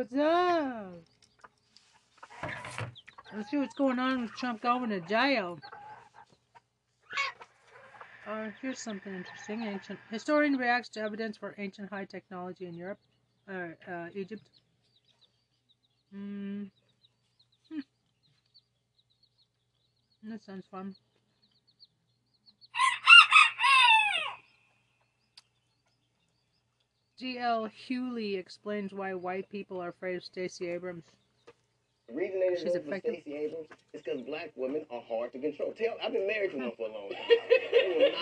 what's up? Let's see what's going on with Trump going to jail. Uh, here's something interesting. Ancient historian reacts to evidence for ancient high technology in Europe, uh, uh, Egypt. Mm. That sounds fun. D.L. Hughley explains why white people are afraid of Stacey Abrams. The reason they She's didn't vote for effective. Stacey Abrams is because black women are hard to control. Tell, I've been married to one for a long time.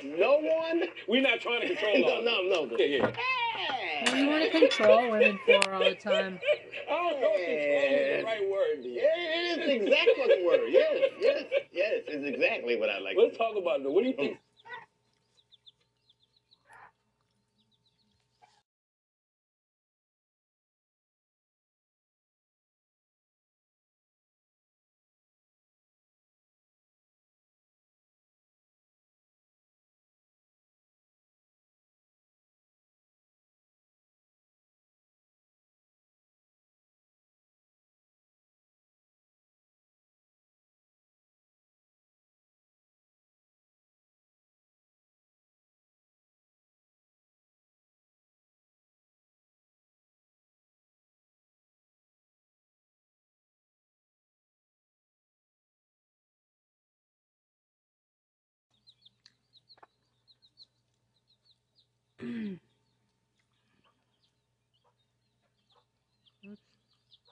Not- no one. We're not trying to control No, all no, no. Yeah, yeah. What do you want to control women for all the time? I don't know if control is the right word. Yeah, it is the exact fucking word. Yes, yes, yes. It's exactly what I like. Let's talk about it. What do you think?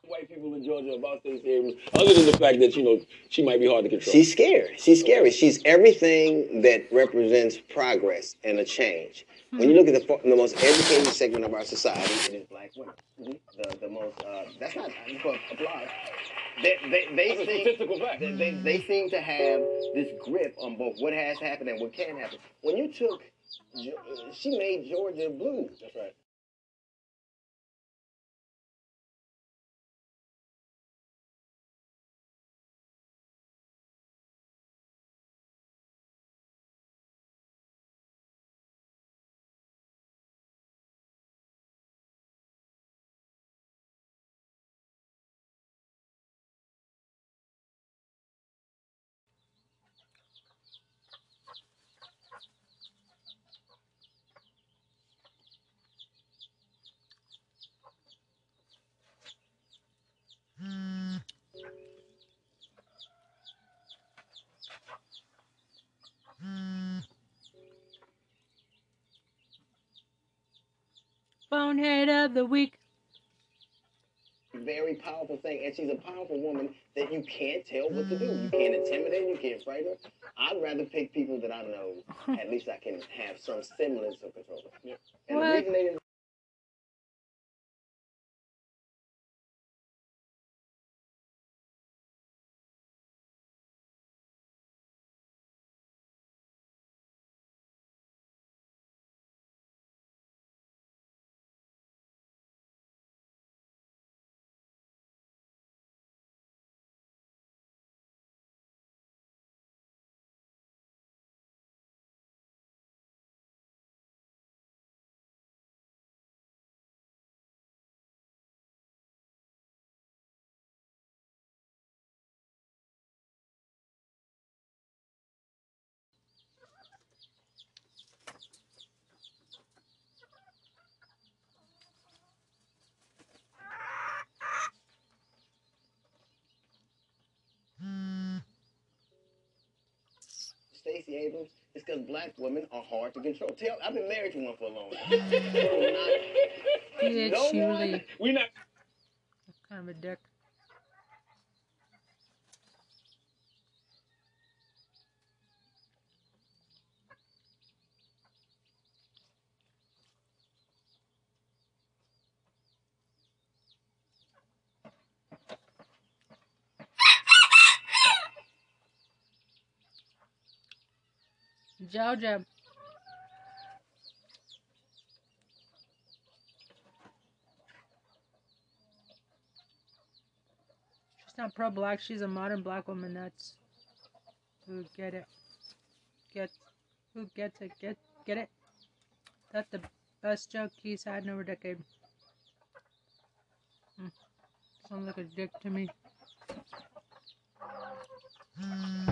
White people in Georgia about Stacey Abrams, other than the fact that you know she might be hard to control. She's scared. She's scary. She's everything that represents progress and a change. When you look at the, the most educated segment of our society, it is black women. The, the most, uh, that's not for applause. They, they, they, That's seem, they, they, they seem to have this grip on both what has happened and what can happen. When you took, she made Georgia blue. That's right. Bonehead of the week. very powerful thing, and she's a powerful woman that you can't tell what to do. You can't intimidate her, you can't frighten her. I'd rather pick people that I know at least I can have some semblance of control. And What? the reason they didn't Stacey Abrams, it's because black women are hard to control. Tell, I've been married to one for a long time. You will not- No one- We're not. Kind of a dick. Jojo. She's not pro black, she's a modern black woman that's who get it. Get who gets it, get get it. That's the best joke he's had in over a decade. Hmm. Sounds like a dick to me. Hmm.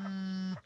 What's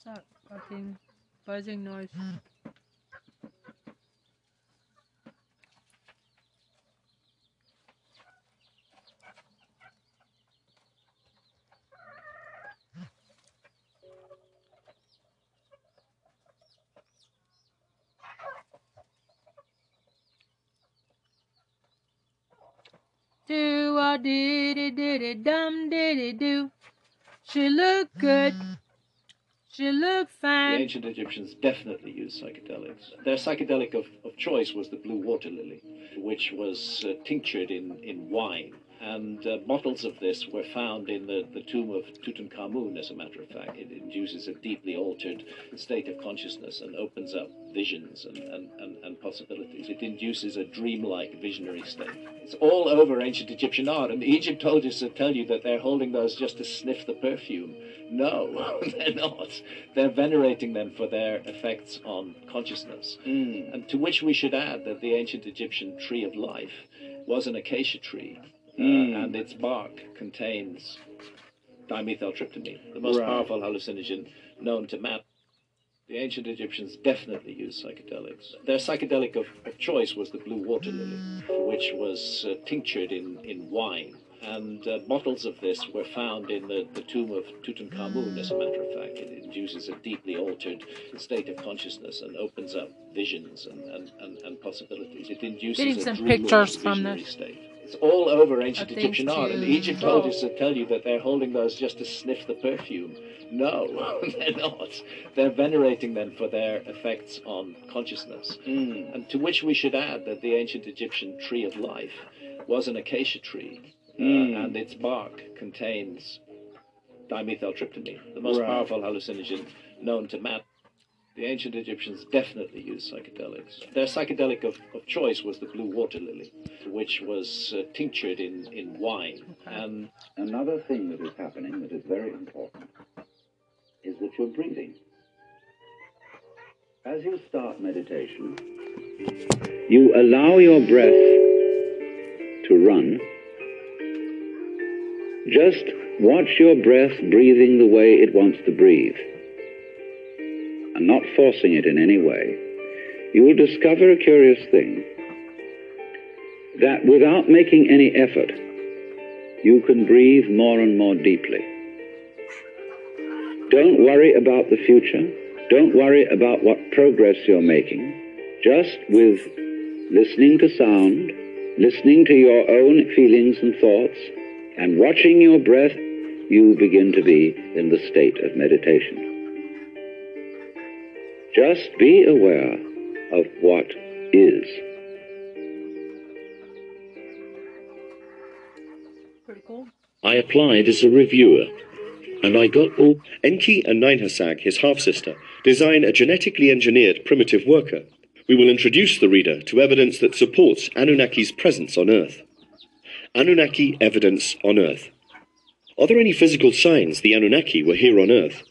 that fucking buzzing noise? Hmm. Do a diddy diddy dum diddy do. She look good. The ancient Egyptians definitely used psychedelics. Their psychedelic of, of choice was the blue water lily, which was uh, tinctured in, in wine. And uh, bottles of this were found in the, the tomb of Tutankhamun, as a matter of fact. It induces a deeply altered state of consciousness and opens up visions and, and, and, and possibilities. It induces a dreamlike visionary state. It's all over ancient Egyptian art, and the Egyptologists tell you that they're holding those just to sniff the perfume. No, they're not. They're venerating them for their effects on consciousness. Mm. And to which we should add that the ancient Egyptian tree of life was an acacia tree, Mm. and its bark contains dimethyltryptamine, the most Right. powerful hallucinogen known to man. The ancient Egyptians definitely used psychedelics. Their psychedelic of, of choice was the blue water lily, which was uh, tinctured in, in wine. And uh, bottles of this were found in the, the tomb of Tutankhamun, as a matter of fact. It induces a deeply altered state of consciousness and opens up visions and, and, and, and possibilities. It induces Getting a some dreamlike pictures from visionary this. state. It's all over ancient I Egyptian art, and the to- Egyptologists will tell you that they're holding those just to sniff the perfume. No, they're not. They're venerating them for their effects on consciousness. Mm. And to which we should add that the ancient Egyptian tree of life was an acacia tree, uh, Mm. and its bark contains dimethyltryptamine, the most Right. powerful hallucinogen known to man. The ancient Egyptians definitely used psychedelics. Their psychedelic of, of choice was the blue water lily, which was uh, tinctured in, in wine. Okay. And Another thing that is happening that is very important is that you're breathing. As you start meditation, you allow your breath to run. Just watch your breath breathing the way it wants to breathe and not forcing it in any way. You will discover a curious thing that without making any effort, you can breathe more and more deeply. Don't worry about the future. Don't worry about what progress you're making. Just with listening to sound, listening to your own feelings and thoughts, and watching your breath, you begin to be in the state of meditation. Just be aware of what is. I applied as a reviewer, and I got all. Enki and Ninhursag, his half sister, design a genetically engineered primitive worker. We will introduce the reader to evidence that supports Anunnaki's presence on Earth. Anunnaki evidence on Earth. Are there any physical signs the Anunnaki were here on Earth?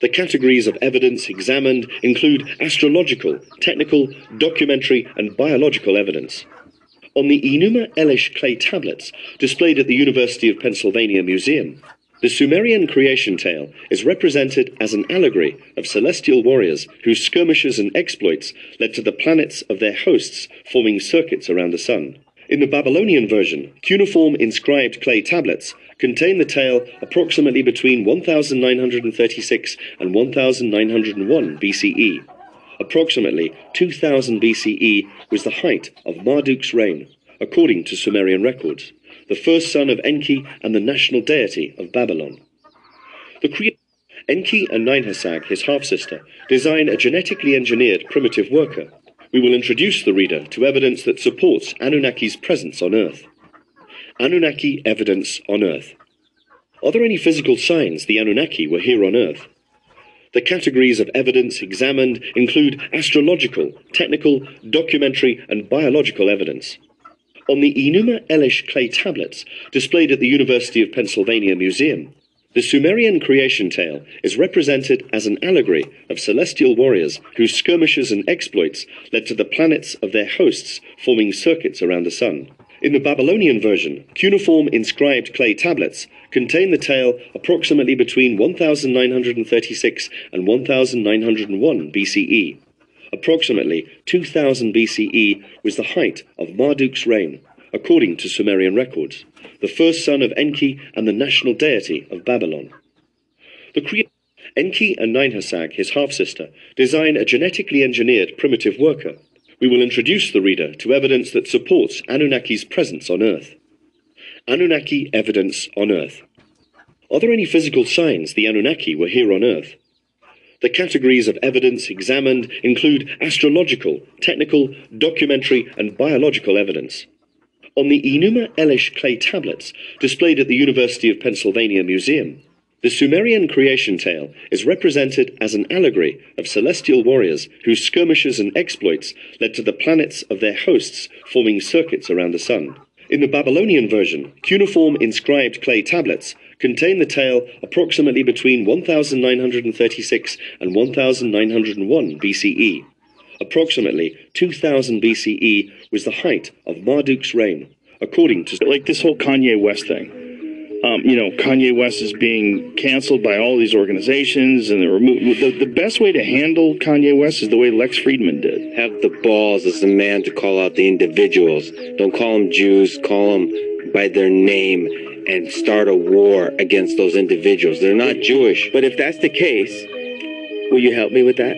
The categories of evidence examined include astrological, technical, documentary, and biological evidence. On the Enuma Elish clay tablets displayed at the University of Pennsylvania Museum, The Sumerian creation tale is represented as an allegory of celestial warriors whose skirmishes and exploits led to the planets of their hosts forming circuits around the sun. In the Babylonian version, cuneiform inscribed clay tablets contain the tale approximately between 1936 and 1901 BCE. Approximately 2000 BCE was the height of Marduk's reign, according to Sumerian records, the first son of Enki and the national deity of Babylon. The crea- Enki and Ninhursag, his half sister, design a genetically engineered primitive worker. We will introduce the reader to evidence that supports Anunnaki's presence on Earth. Anunnaki evidence on Earth. Are there any physical signs the Anunnaki were here on Earth? The categories of evidence examined include astrological, technical, documentary, and biological evidence. On the Enuma Elish clay tablets displayed at the University of Pennsylvania Museum, the Sumerian creation tale is represented as an allegory of celestial warriors whose skirmishes and exploits led to the planets of their hosts forming circuits around the sun. In the Babylonian version, cuneiform inscribed clay tablets contain the tale approximately between 1936 and 1901 BCE. Approximately 2000 BCE was the height of Marduk's reign, according to Sumerian records, the first son of Enki and the national deity of Babylon. The crea- Enki and Ninhursag, his half sister, design a genetically engineered primitive worker. We will introduce the reader to evidence that supports Anunnaki's presence on Earth. Anunnaki evidence on Earth. Are there any physical signs the Anunnaki were here on Earth? The categories of evidence examined include astrological, technical, documentary, and biological evidence. On the Enuma Elish clay tablets displayed at the University of Pennsylvania Museum, the Sumerian creation tale is represented as an allegory of celestial warriors whose skirmishes and exploits led to the planets of their hosts forming circuits around the sun. In the Babylonian version, cuneiform inscribed clay tablets contain the tale approximately between 1936 and 1901 BCE. Approximately 2000 BCE was the height of Marduk's reign, according to like this whole Kanye West thing. Um, you know, Kanye West is being canceled by all these organizations, and they're removed. The, the best way to handle Kanye West is the way Lex Fridman did. Have the balls as a man to call out the individuals. Don't call them Jews, call them by their name and start a war against those individuals. They're not Jewish. But if that's the case, will you help me with that?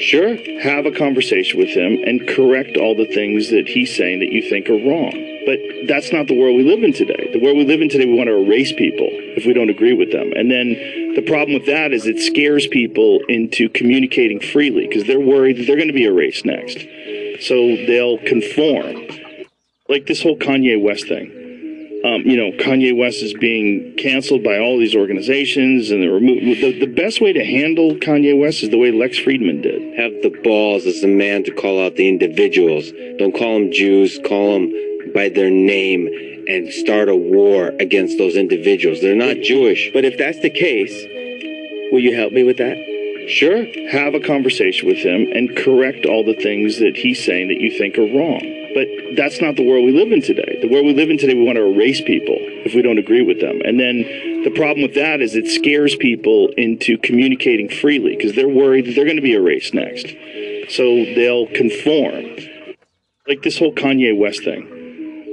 Sure, have a conversation with him and correct all the things that he's saying that you think are wrong. But that's not the world we live in today. The world we live in today, we want to erase people if we don't agree with them. And then the problem with that is it scares people into communicating freely because they're worried that they're going to be erased next. So they'll conform. Like this whole Kanye West thing. Um, you know, Kanye West is being canceled by all these organizations, and they're removed. The, the best way to handle Kanye West is the way Lex Fridman did. Have the balls as a man to call out the individuals. Don't call them Jews, call them by their name and start a war against those individuals. They're not Jewish. But if that's the case, will you help me with that? Sure, have a conversation with him and correct all the things that he's saying that you think are wrong. But that's not the world we live in today. The world we live in today, we want to erase people if we don't agree with them. And then the problem with that is it scares people into communicating freely because they're worried that they're going to be erased next. So they'll conform. Like this whole Kanye West thing.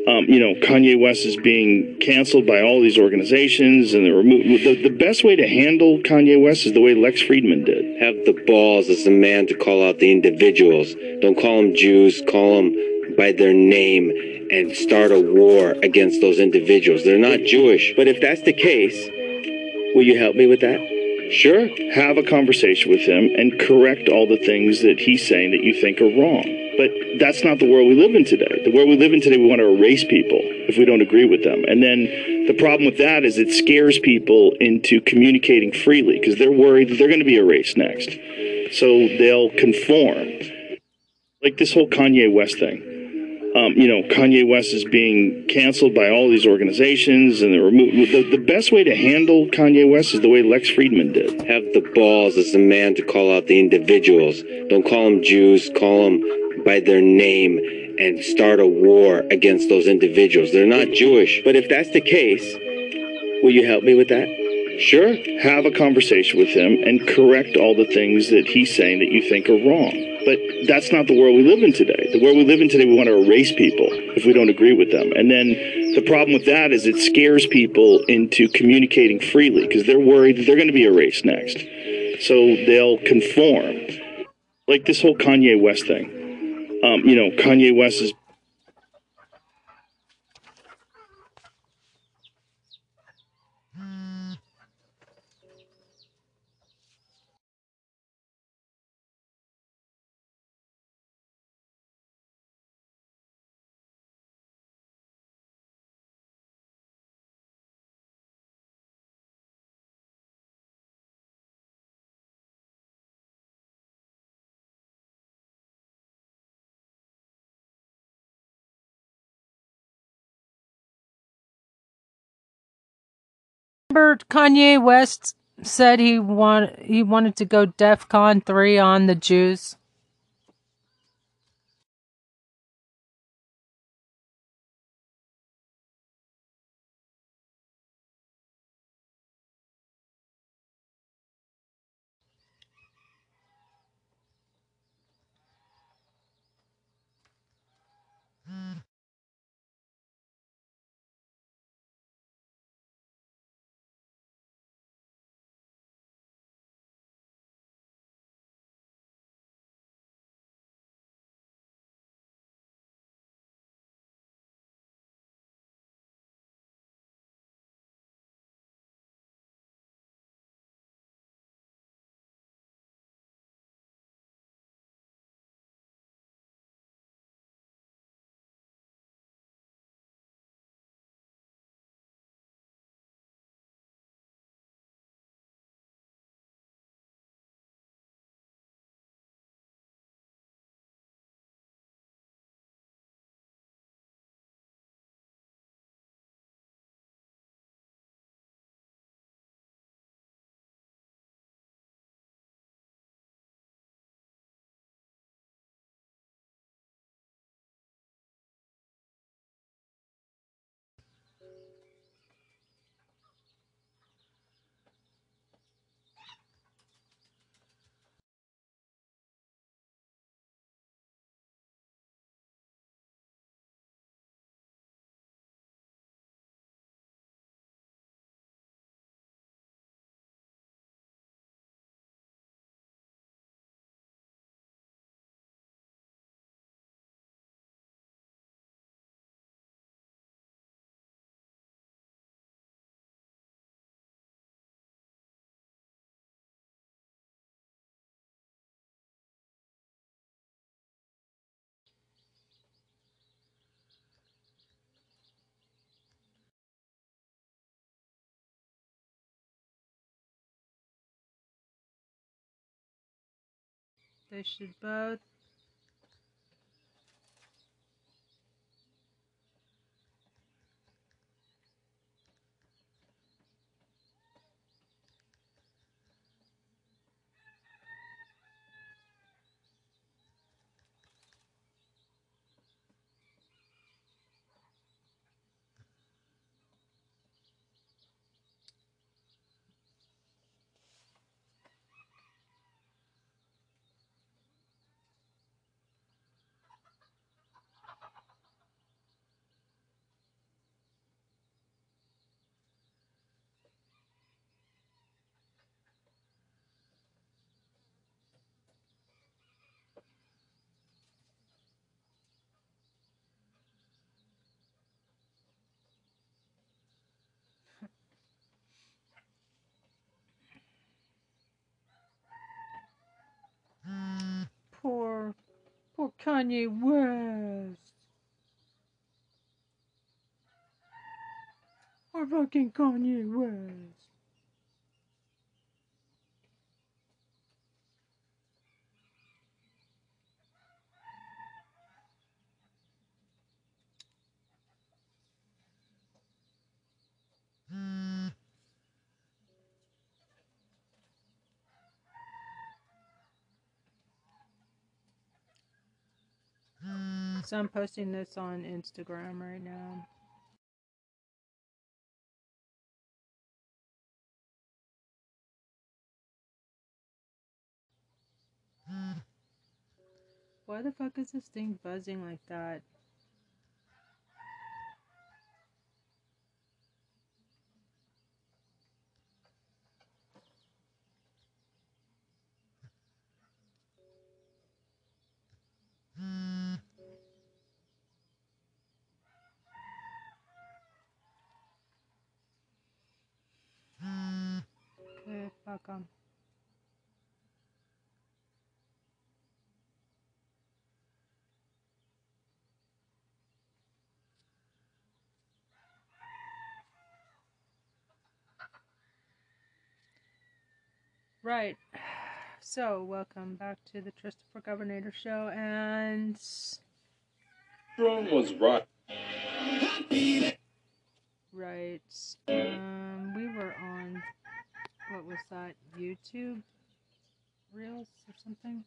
Um, you know, Kanye West is being canceled by all these organizations, and they're removed. The, the best way to handle Kanye West is the way Lex Fridman did. Have the balls as a man to call out the individuals. Don't call them Jews, call them by their name and start a war against those individuals. They're not Jewish. But if that's the case, will you help me with that? Sure, have a conversation with him and correct all the things that he's saying that you think are wrong. But that's not the world we live in today. The world we live in today, we want to erase people if we don't agree with them. And then the problem with that is it scares people into communicating freely because they're worried that they're going to be erased next. So they'll conform. Like this whole Kanye West thing. Um, you know, Kanye West is being canceled by all these organizations, and they're removed. The, the best way to handle Kanye West is the way Lex Fridman did. Have the balls as a man to call out the individuals. Don't call them Jews, call them by their name and start a war against those individuals. They're not Jewish. But if that's the case, will you help me with that? Sure, have a conversation with him and correct all the things that he's saying that you think are wrong. But that's not the world we live in today. The world we live in today, we want to erase people if we don't agree with them. And then the problem with that is it scares people into communicating freely because they're worried that they're going to be erased next. So they'll conform. Like this whole Kanye West thing. Um, you know, Kanye West is Remember Kanye West said he want he wanted to go DEFCON three on the Jews. They should both poor poor Kanye West. Poor fucking Kanye West. So I'm posting this on Instagram right now. Why the fuck is this thing buzzing like that? Okay, fuck 'em. Right. So, welcome back to the Christopher Governor Show, and Strong was right. right, um, were on what was that? YouTube Reels or something?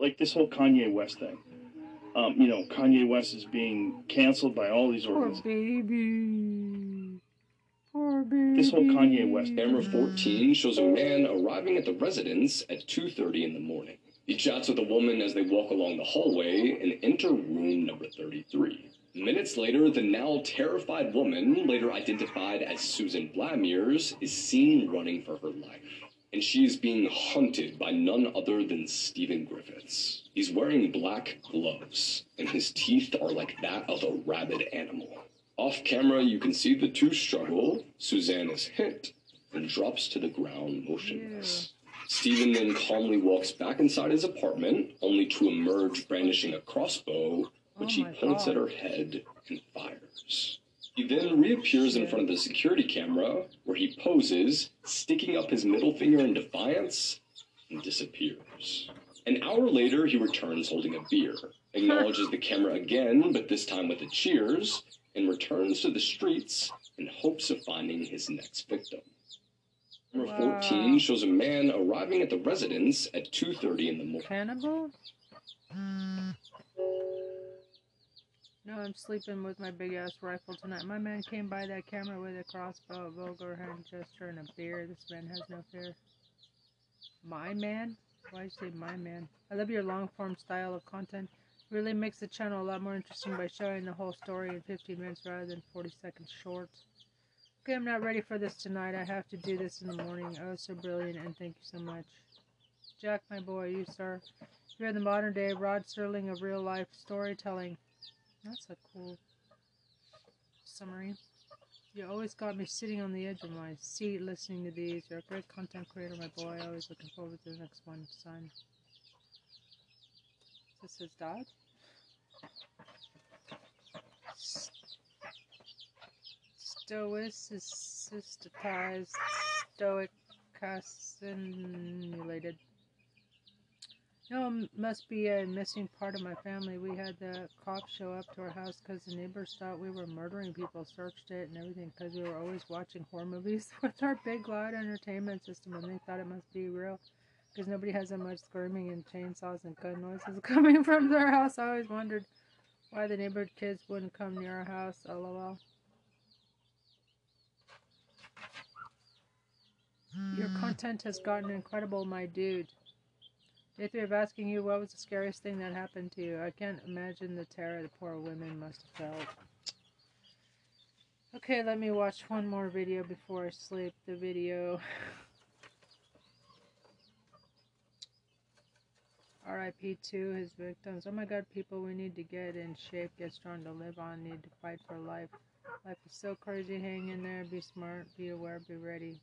Like this whole Kanye West thing. Um, you know, Kanye West is being canceled by all these Poor organizations. baby. Poor baby. This whole Kanye West Camera 14 shows a man arriving at the residence at 2:30 in the morning. He chats with a woman as they walk along the hallway and enter room number 33. Minutes later, the now terrified woman, later identified as Susan Blamires, is seen running for her life. And she is being hunted by none other than Stephen Griffiths. He's wearing black gloves, and his teeth are like that of a rabid animal. Off camera, you can see the two struggle. Suzanne is hit and drops to the ground motionless. Stephen then calmly walks back inside his apartment, only to emerge brandishing a crossbow, Oh which Oh he my points at her head and fires. He then reappears in front of the security camera, where he poses, sticking up his middle finger in defiance, and disappears. An hour later, he returns holding a beer, acknowledges the camera again, but this time with a cheers, and returns to the streets in hopes of finding his next victim. Number Wow. 14 shows a man arriving at the residence at 2.30 in the morning. Cannibal? Hmm. No, I'm sleeping with my big ass rifle tonight. My man came by that camera with a crossbow, a vulgar hand gesture, and a beer. This man has no fear. My man? Why you say my man? I love your long form style of content. It Really makes the channel a lot more interesting by showing the whole story in 15 minutes rather than 40 seconds short. Okay, I'm not ready for this tonight. I have to do this in the morning. Oh, so brilliant, and thank you so much. Jack, my boy, you, sir. You're the modern day Rod Serling of real life storytelling. That's a cool summary. You always got me sitting on the edge of my seat listening to these. You're a great content creator, my boy. Always looking forward to the next one, son. This his dad? Stoicized, stoic, simulated. No, must be a missing part of my family. We had the cops show up to our house because the neighbors thought we were murdering people, searched it and everything because we were always watching horror movies with our big loud entertainment system and they thought it must be real because nobody has that much screaming and chainsaws and gun noises coming from their house. I always wondered why the neighborhood kids wouldn't come near our house. LOL. Your content has gotten incredible, my dude. If you're asking you what was the scariest thing that happened to you, I can't imagine the terror the poor women must have felt. Okay, let me watch one more video before I sleep. The video. RIP to his victims. Oh my god, people, we need to get in shape, get strong to live on, need to fight for life. Life is so crazy, hang in there, be smart, be aware, be ready.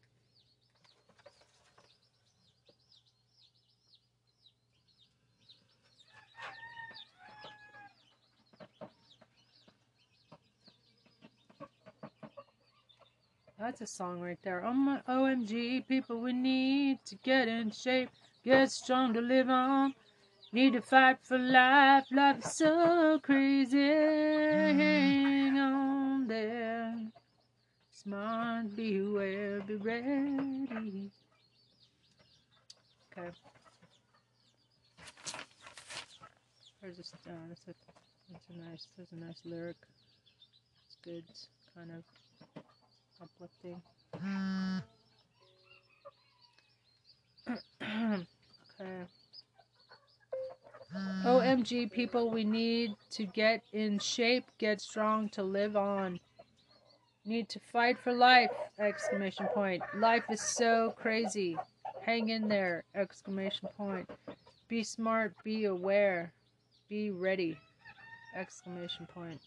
That's a song right there. Oh my OMG, people, we need to get in shape, get strong to live on. Need to fight for life. Life is so crazy. Hang on there. Smart, beware, be ready. Okay. There's a, uh, that's a, that's a nice, that's a nice lyric. It's good, kind of uplifting. okay. OMG, people, we need to get in shape, get strong to live on. Need to fight for life! Exclamation point. Life is so crazy. Hang in there! Exclamation point. Be smart, be aware, be ready! Exclamation point.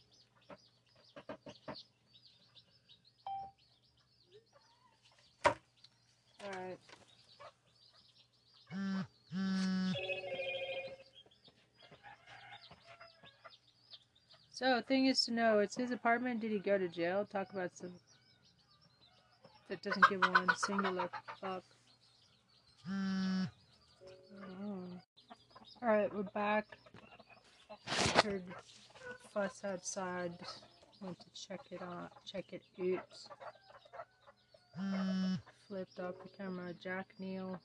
Alright. So, thing is to know, it's his apartment. Did he go to jail? Talk about some. That doesn't give one singular fuck. Oh. Alright, we're back. Heard fuss outside. Went to check it out. Check it out. Flipped off the camera. Jack Neal.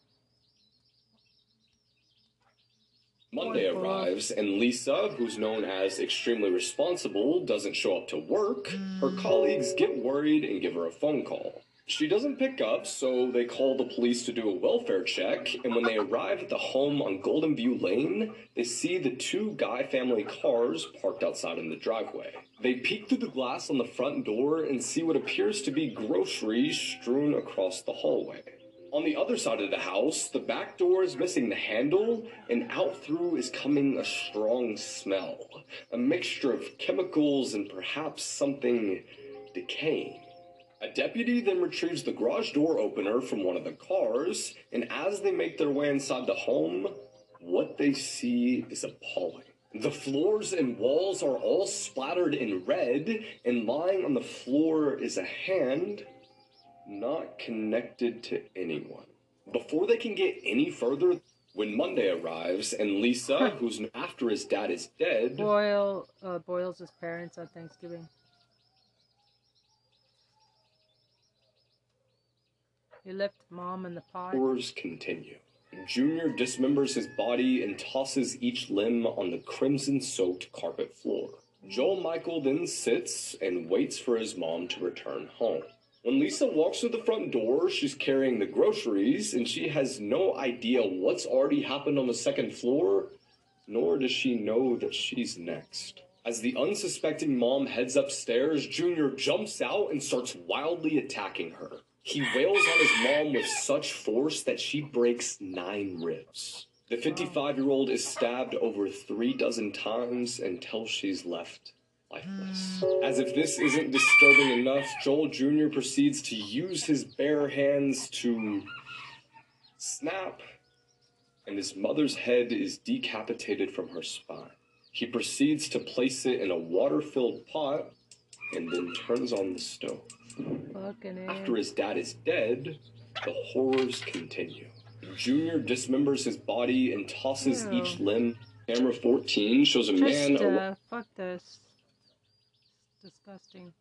Monday arrives, and Lisa, who's known as extremely responsible, doesn't show up to work. Her mm. colleagues get worried and give her a phone call. She doesn't pick up, so they call the police to do a welfare check. And when they arrive at the home on Golden View Lane, they see the two Guy family cars parked outside in the driveway. They peek through the glass on the front door and see what appears to be groceries strewn across the hallway. On the other side of the house, the back door is missing the handle, and out through is coming a strong smell. A mixture of chemicals and perhaps something decaying. A deputy then retrieves the garage door opener from one of the cars, and as they make their way inside the home, what they see is appalling. The floors and walls are all splattered in red, and lying on the floor is a hand not connected to anyone. Before they can get any further, when Monday arrives and Lisa, who's after his dad is dead, Boyle uh, Boyle's his parents on Thanksgiving. He left mom in the pot. horrors continue. Junior dismembers his body and tosses each limb on the crimson soaked carpet floor. Joel Michael then sits and waits for his mom to return home. When Lisa walks through the front door, she's carrying the groceries and she has no idea what's already happened on the second floor, nor does she know that she's next. As the unsuspecting mom heads upstairs, Junior jumps out and starts wildly attacking her. He wails on his mom with such force that she breaks nine ribs. The 55 year old is stabbed over three dozen times until she's left lifeless. Mm. As if this isn't disturbing enough, Joel Jr. proceeds to use his bare hands to snap, and his mother's head is decapitated from her spine. He proceeds to place it in a water filled pot and then turns on the stove. After his dad is dead, the horrors continue. Junior dismembers his body and tosses Ew. each limb. Camera 14 shows a man. Just, ar- uh, fuck this. Disgusting.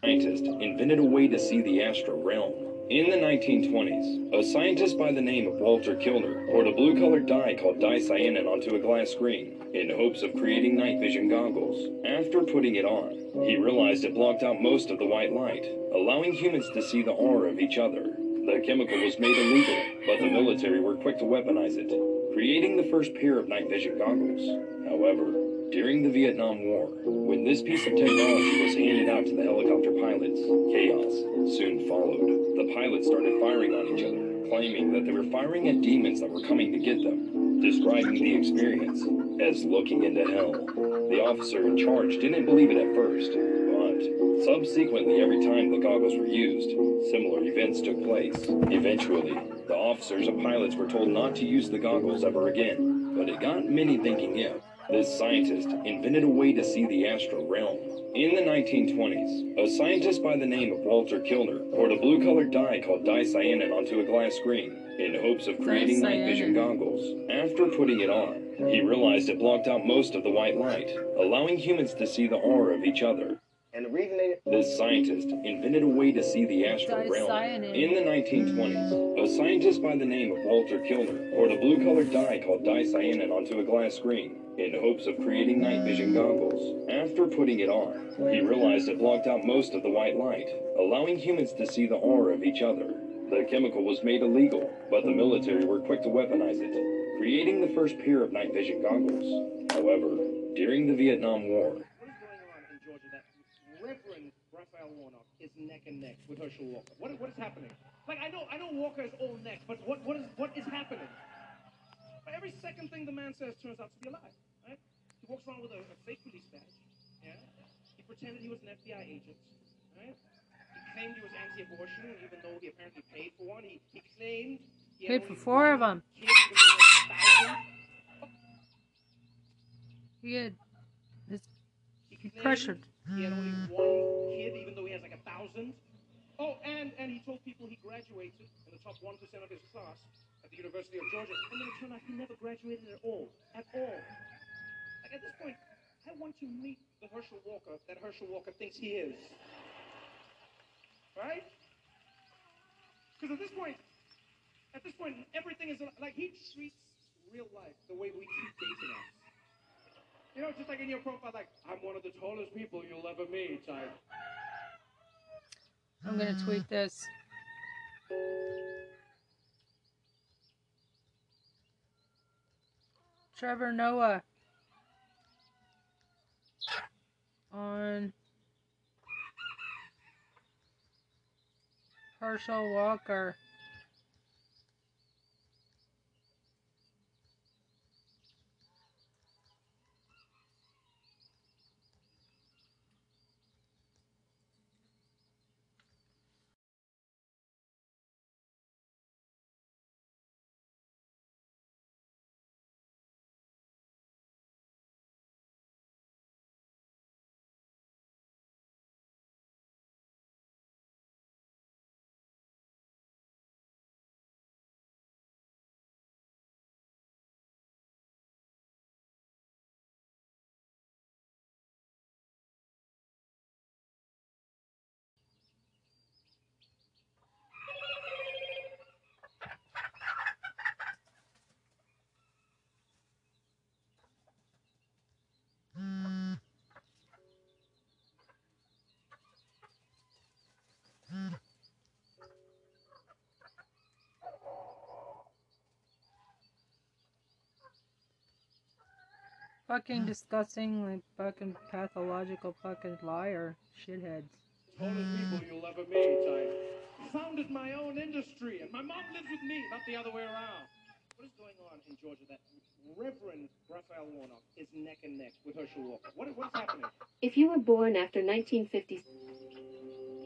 scientist invented a way to see the astral realm. In the 1920s, a scientist by the name of Walter Kilner poured a blue colored dye called dicyanin onto a glass screen in hopes of creating night vision goggles. After putting it on, he realized it blocked out most of the white light, allowing humans to see the aura of each other. The chemical was made illegal, but the military were quick to weaponize it, creating the first pair of night vision goggles. However, during the Vietnam War, when this piece of technology was handed out to the helicopter pilots, chaos soon followed. The pilots started firing on each other, claiming that they were firing at demons that were coming to get them, describing the experience as looking into hell. The officer in charge didn't believe it at first, but subsequently, every time the goggles were used, similar events took place. Eventually, the officers and pilots were told not to use the goggles ever again, but it got many thinking if this scientist invented a way to see the astral realm. In the 1920s, a scientist by the name of Walter Kilner poured a blue colored dye called dicyanin onto a glass screen in hopes of creating night vision goggles. After putting it on, he realized it blocked out most of the white light, allowing humans to see the aura of each other. And the reason they This scientist invented a way to see the astral realm. Dicyanin. In the 1920s, a scientist by the name of Walter Kilner poured a blue colored dye called dicyanin onto a glass screen in hopes of creating night vision goggles. After putting it on, he realized it blocked out most of the white light, allowing humans to see the aura of each other. The chemical was made illegal, but the military were quick to weaponize it, creating the first pair of night vision goggles. However, during the Vietnam War, What is going on in Georgia that Reverend Raphael Warnock is neck and neck with Herschel Walker? What, what is happening? Like I know I know Walker is all neck, but what, what is what is happening? Every second thing the man says turns out to be a lie. Right? He walks around with a, a fake police badge. Yeah. He pretended he was an FBI agent. Right? He claimed he was anti-abortion, even though he apparently paid for one. He, he claimed he Paid for four of them. kid, even though he had a thousand. He his He pressured. He had only one kid, even though he has like a thousand. Oh, and and he told people he graduated in the top one percent of his class at the University of Georgia, and then it turned out he never graduated at all, at all. Like at this point, I want to meet the Herschel Walker that Herschel Walker thinks he is. Right? Because at this point, at this point, everything is like he treats real life the way we treat dating apps. You know, just like in your profile, like, I'm one of the tallest people you'll ever meet. I, I'm gonna tweet this. Trevor Noah on Herschel Walker. Fucking disgusting, like fucking pathological fucking liar, shitheads. tallest people you'll ever meet. I founded my own industry, and my mom lives with me, not the other way around. What is going on in Georgia that Reverend Raphael Warnock is neck and neck with Herschel Walker? What, what is happening? If you were born after 1950,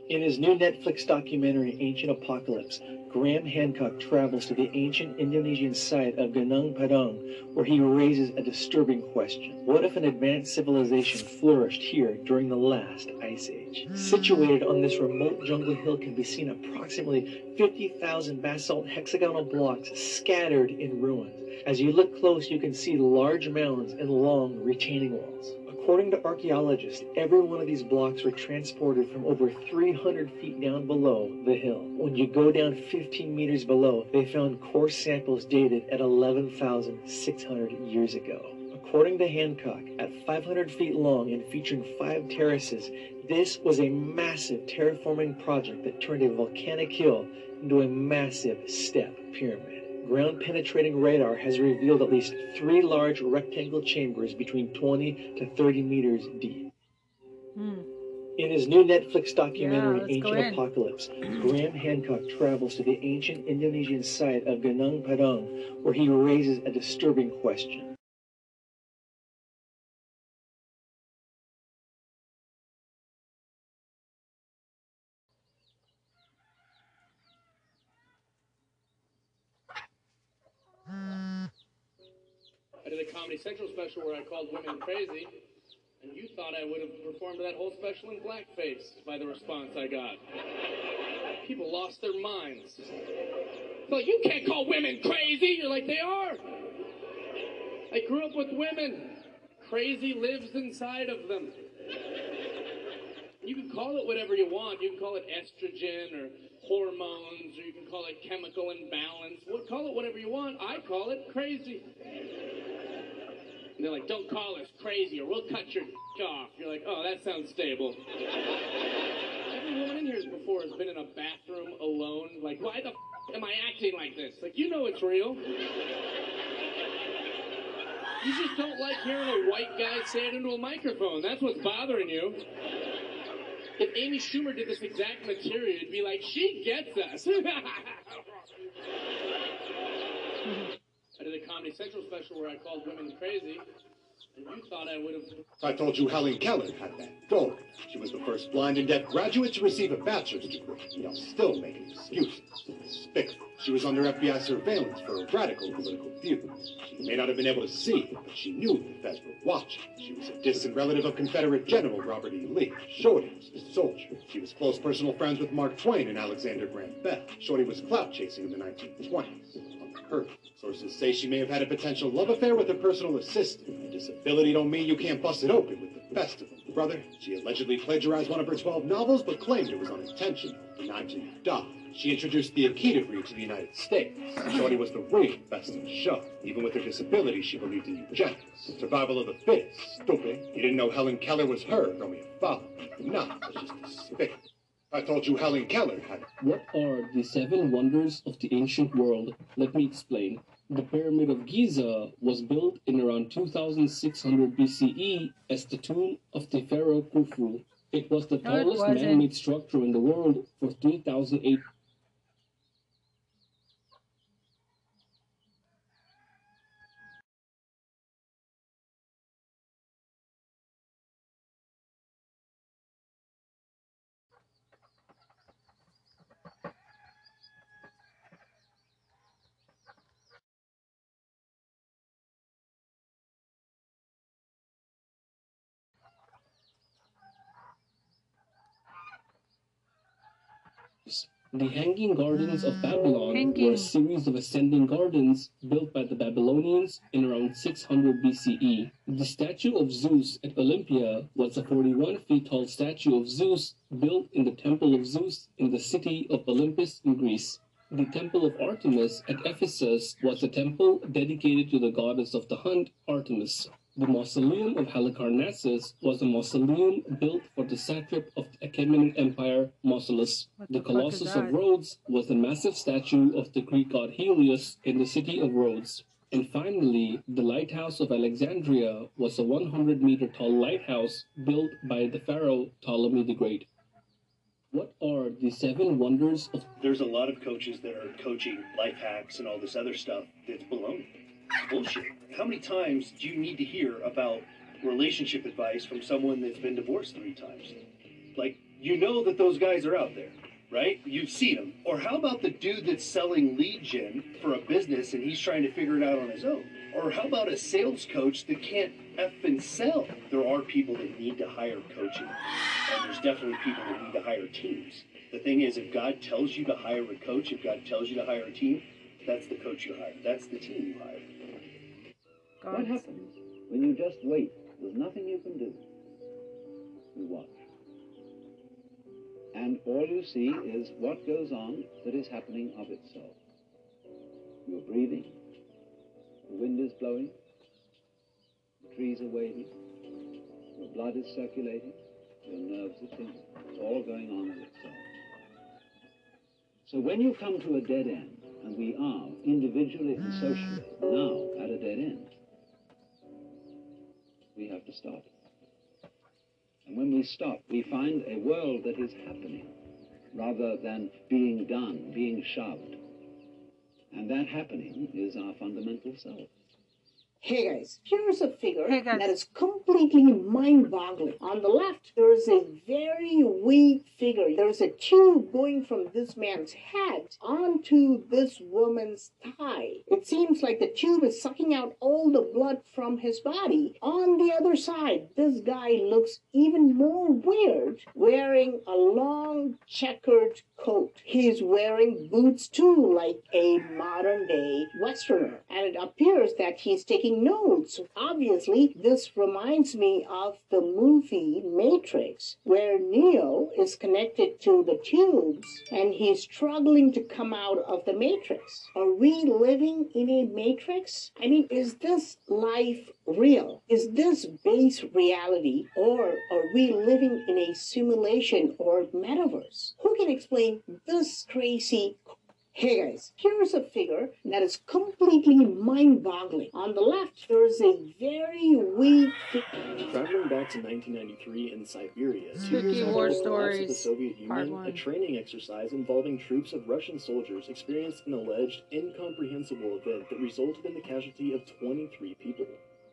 In his new Netflix documentary, Ancient Apocalypse, Graham Hancock travels to the ancient Indonesian site of Gunung Padang, where he raises a disturbing question. What if an advanced civilization flourished here during the last ice age? Hmm. Situated on this remote jungle hill can be seen approximately 50,000 basalt hexagonal blocks scattered in ruins. As you look close, you can see large mounds and long retaining walls. According to archaeologists, every one of these blocks were transported from over 300 feet down below the hill. When you go down 15 meters below, they found core samples dated at 11,600 years ago. According to Hancock, at 500 feet long and featuring five terraces, this was a massive terraforming project that turned a volcanic hill into a massive step pyramid. Ground penetrating radar has revealed at least three large rectangle chambers between 20 to 30 meters deep. Hmm. In his new Netflix documentary, Yeah, Ancient. Apocalypse, Graham Hancock travels to the ancient Indonesian site of Gunung Padang, where he raises a disturbing question. Comedy Central special where I called women crazy, and you thought I would have performed that whole special in blackface by the response I got. People lost their minds. So you can't call women crazy. You're like they are. I grew up with women. Crazy lives inside of them. You can call it whatever you want. You can call it estrogen or hormones, or you can call it chemical imbalance. Call it whatever you want. I call it crazy. They're like, don't call us crazy or we'll cut your off. You're like, oh, that sounds stable. Every woman in here before has been in a bathroom alone? Like, why the f- am I acting like this? Like, you know it's real. You just don't like hearing a white guy say it into a microphone. That's what's bothering you. If Amy Schumer did this exact material, you'd be like, she gets us. Comedy Central special where I called women crazy, and you thought I would have. I told you Helen Keller had that gold. She was the first blind and deaf graduate to receive a bachelor's degree. Y'all still making excuses. Despicable. She was under FBI surveillance for a radical political view. She may not have been able to see, but she knew the feds were watching. She was a distant relative of Confederate General Robert E. Lee. Shorty was a soldier. She was close personal friends with Mark Twain and Alexander Graham Bell. Shorty was clout chasing in the 1920s. Unheard. Sources say she may have had a potential love affair with her personal assistant. Disability don't mean you can't bust it open with the best of them. Brother, she allegedly plagiarized one of her 12 novels, but claimed it was unintentional. Denied to. She introduced the Akita breed to the United States. Shorty was the real best in show. Even with her disability, she believed in eugenics. Survival of the fittest. Stupid. You didn't know Helen Keller was her, a follow. No, it's just despicable. I told you Helen Keller had What are the seven wonders of the ancient world? Let me explain. The Pyramid of Giza was built in around 2600 BCE as the tomb of the pharaoh Khufu. It was the No, tallest man-made structure in the world for 3,008 The Hanging Gardens of Babylon were a series of ascending gardens built by the Babylonians in around 600 BCE. The statue of Zeus at Olympia was a 41 feet tall statue of Zeus built in the Temple of Zeus in the city of Olympus in Greece. The Temple of Artemis at Ephesus was a temple dedicated to the goddess of the hunt, Artemis. The mausoleum of Halicarnassus was a mausoleum built for the satrap of the Achaemenid Empire, Mausolus. The the Colossus of? Rhodes was a massive statue of the Greek god Helios in the city of Rhodes. And finally, the Lighthouse of Alexandria was a 100 meter tall lighthouse built by the pharaoh Ptolemy the Great. What are the seven wonders of There's a lot of coaches that are coaching life hacks and all this other stuff that's baloney. Bullshit. How many times do you need to hear about relationship advice from someone that's been divorced three times? Like, you know that those guys are out there, right? You've seen them. Or how about the dude that's selling lead gen for a business and he's trying to figure it out on his own? Or how about a sales coach that can't and sell? There are people that need to hire coaching. And there's definitely people that need to hire teams. The thing is, if God tells you to hire a coach, if God tells you to hire a team, that's the coach you hire. That's the team you hire. What happens mm-hmm. when you just wait? There's nothing you can do. You watch. And all you see is what goes on that is happening of itself. You're breathing, the wind is blowing, the trees are waving, your blood is circulating, your nerves are tingling. It's all going on of itself. So when you come to a dead end, and we are individually and socially now at a dead end, we have to stop. And when we stop, we find a world that is happening rather than being done, being shoved. And that happening is our fundamental self. Hey guys, here's a figure that is completely mind boggling. On the left, there is a very weak figure. There's a tube going from this man's head onto this woman's thigh. It seems like the tube is sucking out all the blood from his body. On the other side, this guy looks even more weird, wearing a long checkered coat. He's wearing boots too, like a modern day Westerner. And it appears that he's taking notes. Obviously, this reminds me of the movie Matrix, where Neo is connected to the tubes and he's struggling to come out of the matrix. Are we living in a matrix? I mean, is this life real? Is this base reality or are we living in a simulation or metaverse? Who can explain this crazy Hey guys, here's a figure that is completely mind-boggling. On the left, there is a very weak Traveling back to 1993 in Siberia, two Spooky years after the collapse of the Stories, Soviet Part Union, a One. training exercise involving troops of Russian soldiers experienced an alleged incomprehensible event that resulted in the casualty of 23 people.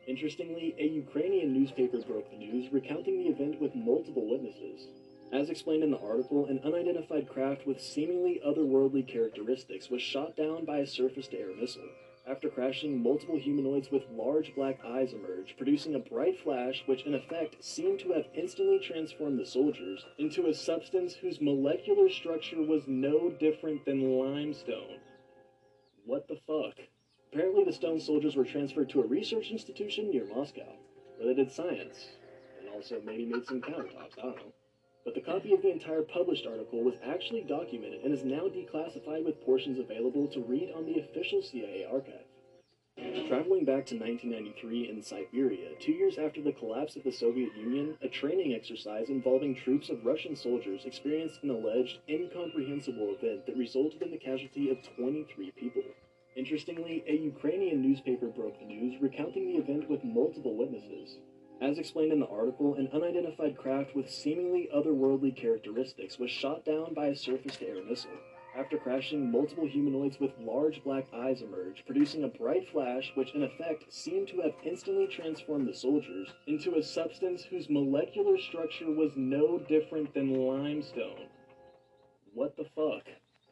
Interestingly, a Ukrainian newspaper broke the news, recounting the event with multiple witnesses. As explained in the article, an unidentified craft with seemingly otherworldly characteristics was shot down by a surface to air missile. After crashing, multiple humanoids with large black eyes emerged, producing a bright flash which, in effect, seemed to have instantly transformed the soldiers into a substance whose molecular structure was no different than limestone. What the fuck? Apparently, the stone soldiers were transferred to a research institution near Moscow, where they did science, and also maybe made some countertops, I don't know. But the copy of the entire published article was actually documented and is now declassified with portions available to read on the official CIA archive. Traveling back to 1993 in Siberia, two years after the collapse of the Soviet Union, a training exercise involving troops of Russian soldiers experienced an alleged incomprehensible event that resulted in the casualty of 23 people. Interestingly, a Ukrainian newspaper broke the news, recounting the event with multiple witnesses. As explained in the article, an unidentified craft with seemingly otherworldly characteristics was shot down by a surface to air missile. After crashing, multiple humanoids with large black eyes emerged, producing a bright flash which, in effect, seemed to have instantly transformed the soldiers into a substance whose molecular structure was no different than limestone. What the fuck?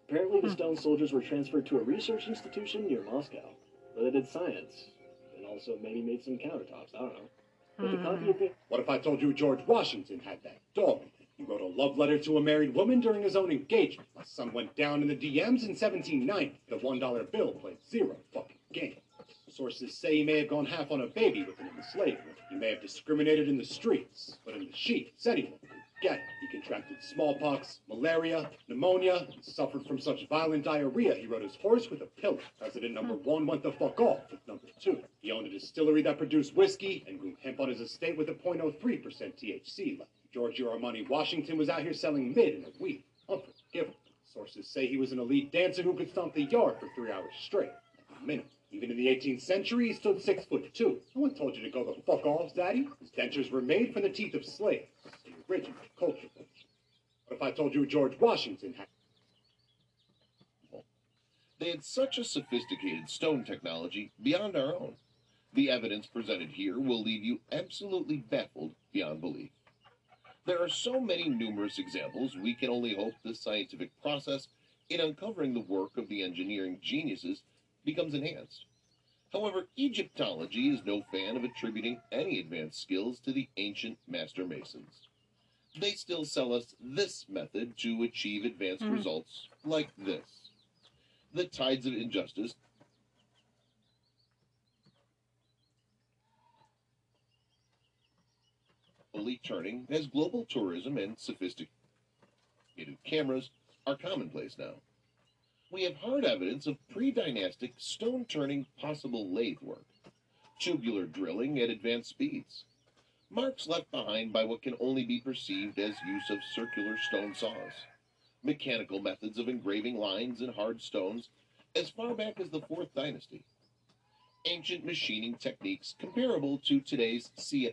Apparently, the hmm. stone soldiers were transferred to a research institution near Moscow, where they did science, and also maybe made some countertops, I don't know. But the copy of the What if I told you George Washington had that dog? He wrote a love letter to a married woman during his own engagement. My son went down in the DMs in 1790. The $1 bill played zero fucking game. Sources say he may have gone half on a baby with an enslaved woman. He may have discriminated in the streets, but in the sheets, anyone could get it. Contracted smallpox, malaria, pneumonia, suffered from such violent diarrhea he rode his horse with a pillow. President number one went the fuck off with number two. He owned a distillery that produced whiskey and grew hemp on his estate with a 0.03% THC level. George Armani Washington was out here selling mid in a week. Unforgivable. Sources say he was an elite dancer who could stomp the yard for three hours straight. A minimum. Even in the 18th century, he stood six foot two. No one told you to go the fuck off, Daddy. His dentures were made from the teeth of slaves. The original culture. What if I told you George Washington had They had such a sophisticated stone technology beyond our own. The evidence presented here will leave you absolutely baffled beyond belief. There are so many numerous examples, we can only hope the scientific process in uncovering the work of the engineering geniuses becomes enhanced. However, Egyptology is no fan of attributing any advanced skills to the ancient master masons. They still sell us this method to achieve advanced Mhm. results like this. The tides of injustice slowly turning as global tourism and sophisticated cameras are commonplace now. We have hard evidence of pre-dynastic stone turning possible lathe work, tubular drilling at advanced speeds, marks left behind by what can only be perceived as use of circular stone saws, mechanical methods of engraving lines in hard stones as far back as the Fourth Dynasty, ancient machining techniques comparable to today's C.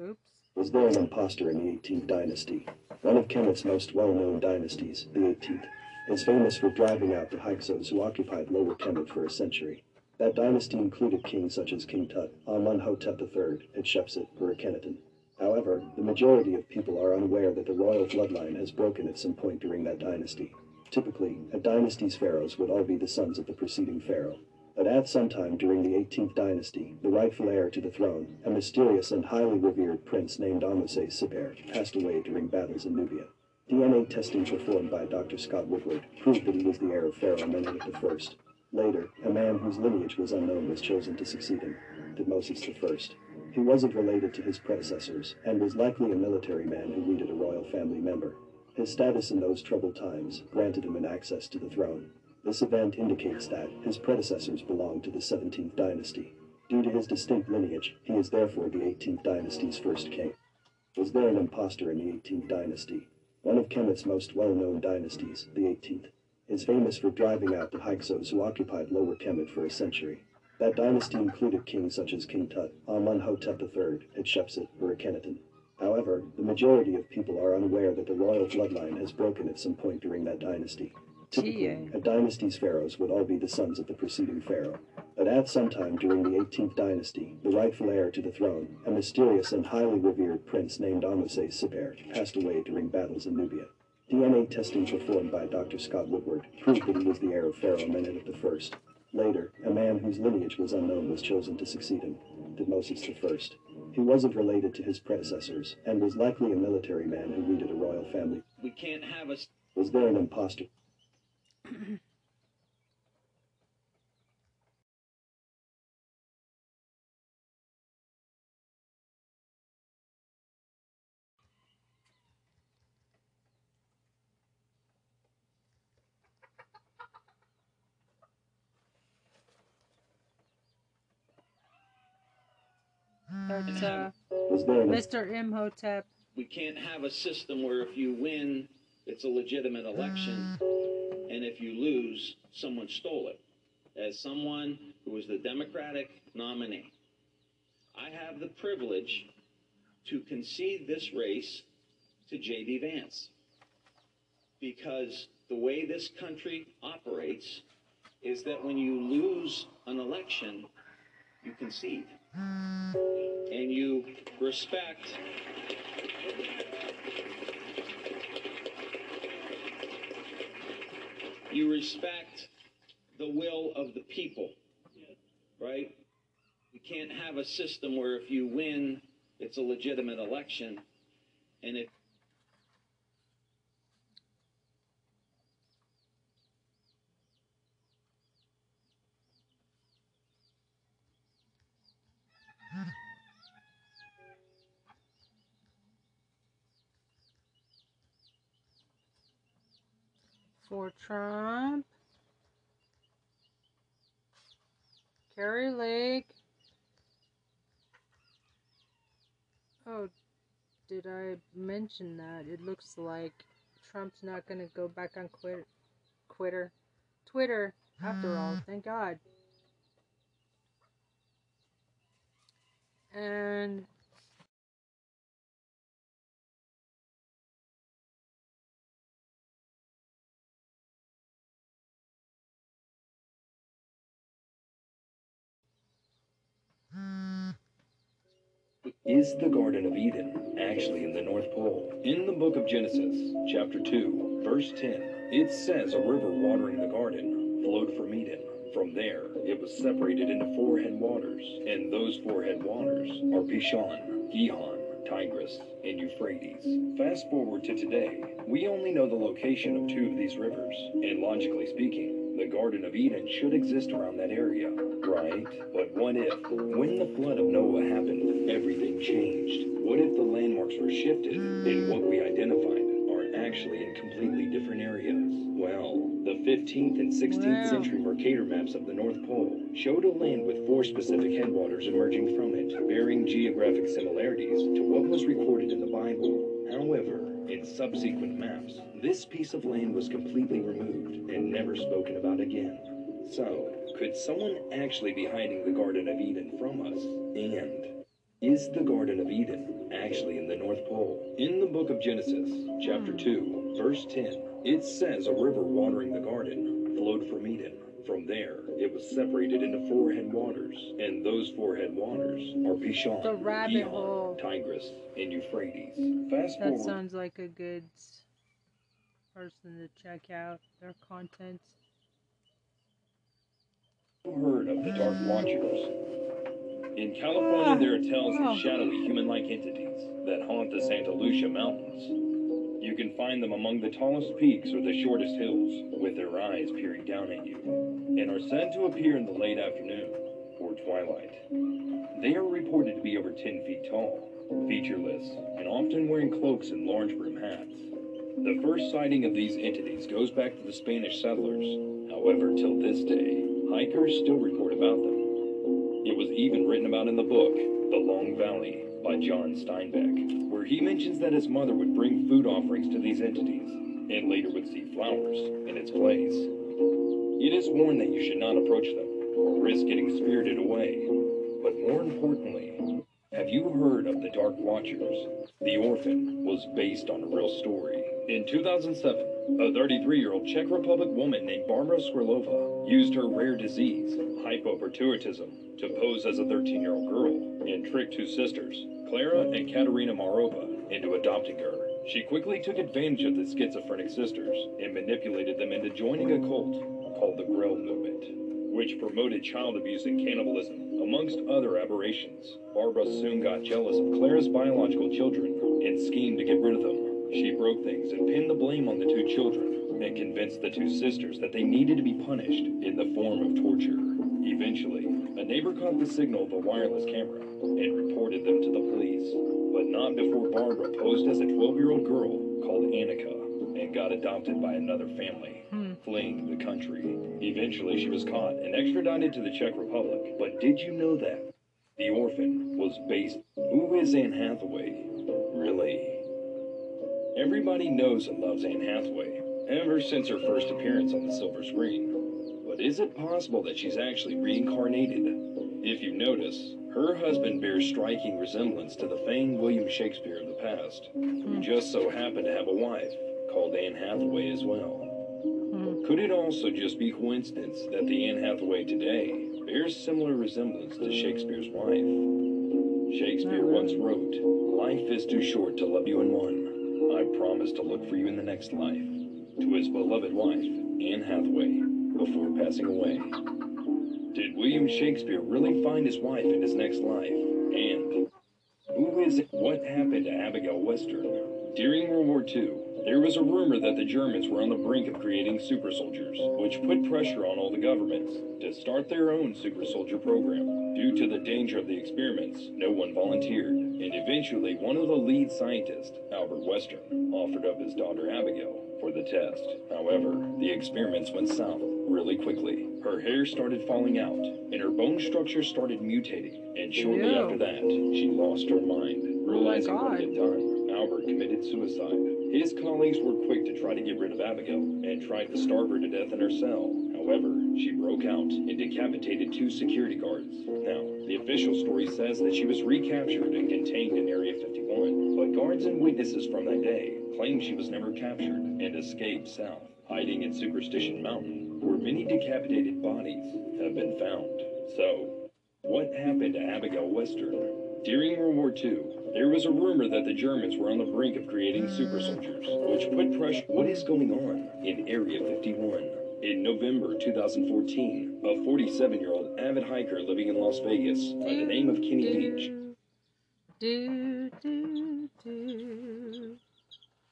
Oops. was there an impostor in the 18th dynasty. One of Kemet's most well-known dynasties, the 18th, is famous for driving out the Hyksos who occupied Lower Kemet for a century. That dynasty included kings such as King Tut, Amenhotep III, and Shepsut or Akhenaten. However, the majority of people are unaware that the royal bloodline has broken at some point during that dynasty. Typically, a dynasty's pharaohs would all be the sons of the preceding pharaoh. But at some time during the 18th dynasty, the rightful heir to the throne, a mysterious and highly revered prince named Ahmose Siber, passed away during battles in Nubia. DNA testing performed by Dr. Scott Woodward proved that he was the heir of Pharaoh Menelek I. Later, a man whose lineage was unknown was chosen to succeed him. Tutmosis I. He wasn't related to his predecessors and was likely a military man who needed a royal family member. His status in those troubled times granted him an access to the throne. This event indicates that his predecessors belonged to the 17th dynasty. Due to his distinct lineage, he is therefore the 18th dynasty's first king. Was there an impostor in the 18th dynasty? One of Kemet's most well-known dynasties, the 18th, is famous for driving out the Hyksos who occupied Lower Kemet for a century. That dynasty included kings such as King Tut, Amunhotep III, Hatshepsut, or Akhenaten. However, the majority of people are unaware that the royal bloodline has broken at some point during that dynasty. Typically, a dynasty's pharaohs would all be the sons of the preceding pharaoh. But at some time during the 18th dynasty, the rightful heir to the throne, a mysterious and highly revered prince named Ahmose Siper, passed away during battles in Nubia. DNA testing performed by Dr. Scott Woodward proved that he was the heir of Pharaoh Amenhotep I. Later, a man whose lineage was unknown was chosen to succeed him, Tutmosis I. He wasn't related to his predecessors and was likely a military man who rooted a royal family. We can't have a. Was there an impostor? That's uh, Was there an Mr. Imhotep. We can't have a system where if you win, it's a legitimate election, and if you lose, someone stole it. As someone who was the Democratic nominee, I have the privilege to concede this race to J.D. Vance. Because the way this country operates is that when you lose an election, you concede. And you respect you respect the will of the people, right? We can't have a system where if you win, it's a legitimate election, and if For Trump. Kari Lake. Oh, did I mention that? It looks like Trump's not going to go back on quit, Twitter. Twitter, after all, mm. thank God. And Is the Garden of Eden actually in the North Pole? In the book of Genesis, chapter 2, verse 10, it says a river watering the garden flowed from Eden. From there, it was separated into four head waters, and those four head waters are Pishon, Gihon, Tigris, and Euphrates. Fast forward to today, we only know the location of two of these rivers, and logically speaking, the Garden of Eden should exist around that area, right? But what if, when the flood of Noah happened, everything changed? What if the landmarks were shifted and what we identified are actually in completely different areas? Well, the 15th and 16th Wow. century Mercator maps of the North Pole showed a land with four specific headwaters emerging from it, bearing geographic similarities to what was recorded in the Bible. However, in subsequent maps, this piece of land was completely removed and never spoken about again. So, could someone actually be hiding the Garden of Eden from us? And is the Garden of Eden actually in the North Pole? In the book of Genesis, chapter hmm. 2, verse 10, it says a river watering the garden flowed from Eden. From there, it was separated into four head waters, and those four head waters are Pishon, The rabbit Gihon, hole. Tigris, and Euphrates. Fast that forward sounds like a good person to check out their content. heard of the Dark Watchers. In California, there are tales Oh. of ah. shadowy human-like entities that haunt the Santa Lucia Mountains. You can find them among the tallest peaks or the shortest hills, with their eyes peering down at you, and are said to appear in the late afternoon. or twilight. They are reported to be over 10 feet tall, featureless, and often wearing cloaks and large brim hats. The first sighting of these entities goes back to the Spanish settlers. However, till this day, hikers still report about them. It was even written about in the book, The Long Valley, by John Steinbeck, where he mentions that his mother would bring food offerings to these entities, and later would see flowers in its place. It is warned that you should not approach them, or risk getting spirited away. But more importantly, have you heard of the Dark Watchers? The Orphan was based on a real story. In 2007, a 33 year old Czech Republic woman named Barbara Skrilova used her rare disease, hypopituitarism, to pose as a 13 year old girl and trick two sisters, Clara and Katerina Marova, into adopting her. She quickly took advantage of the schizophrenic sisters and manipulated them into joining a cult called the Grell Movement, which promoted child abuse and cannibalism, amongst other aberrations. Barbara soon got jealous of Clara's biological children and schemed to get rid of them. She broke things and pinned the blame on the two children and convinced the two sisters that they needed to be punished in the form of torture. Eventually, a neighbor caught the signal of a wireless camera and reported them to the police, but not before Barbara posed as a 12 year old girl called Annika and got adopted by another family, hmm. fleeing the country. Eventually, she was caught and extradited to the Czech Republic. But did you know that The Orphan was based? Who is Anne Hathaway? Really? Everybody knows and loves Anne Hathaway, ever since her first appearance on the silver screen. But is it possible that she's actually reincarnated? If you notice, her husband bears striking resemblance to the famed William Shakespeare of the past, who hmm. just so happened to have a wife called Anne Hathaway as well. Hmm. Could it also just be coincidence that the Anne Hathaway today bears similar resemblance to Shakespeare's wife? Shakespeare once wrote, Life is too short to love you in one. Promise to look for you in the next life. To his beloved wife, Anne Hathaway, before passing away. Did William Shakespeare really find his wife in his next life? And who is it? What happened to Abigail Western? During World War II, there was a rumor that the Germans were on the brink of creating super soldiers, which put pressure on all the governments to start their own super soldier program. Due to the danger of the experiments, no one volunteered, and eventually one of the lead scientists, Albert Western, offered up his daughter Abigail for the test. However, the experiments went south really quickly. Her hair started falling out, and her bone structure started mutating, and shortly Ew. after that, she lost her mind, oh realizing what he had done. Albert committed suicide. His colleagues were quick to try to get rid of Abigail and tried to starve her to death in her cell. However, she broke out and decapitated two security guards. Now, the official story says that she was recaptured and contained in Area 51, but guards and witnesses from that day claim she was never captured and escaped south, hiding in Superstition Mountain, where many decapitated bodies have been found. So, what happened to Abigail Western? During World War II, there was a rumor that the Germans were on the brink of creating super soldiers, which put pressure. What is going on in Area 51? In November 2014, a 47 year old avid hiker living in Las Vegas by the name of Kenny Veach Do, do, do.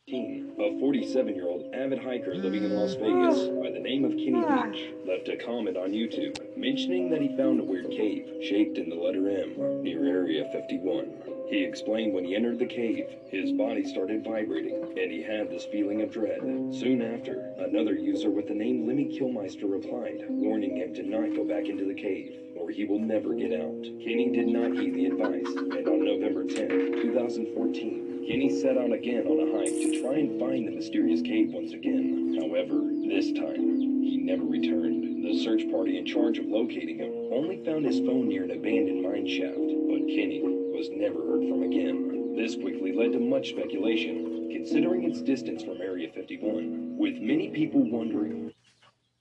A 47 year old avid hiker living in Las Vegas by the name of Kenny Veach left a comment on YouTube mentioning that he found a weird cave shaped in the letter M near Area 51. He explained when he entered the cave, his body started vibrating and he had this feeling of dread. Soon after, another user with the name Lemmy Kilmister replied, warning him to not go back into the cave or he will never get out. Kenny did not heed the advice, and on November 10, 2014, Kenny set out again on a hike to try and find the mysterious cave once again. However, this time, he never returned. The search party in charge of locating him only found his phone near an abandoned mine shaft, but Kenny was never heard from again. This quickly led to much speculation, considering its distance from Area 51, with many people wondering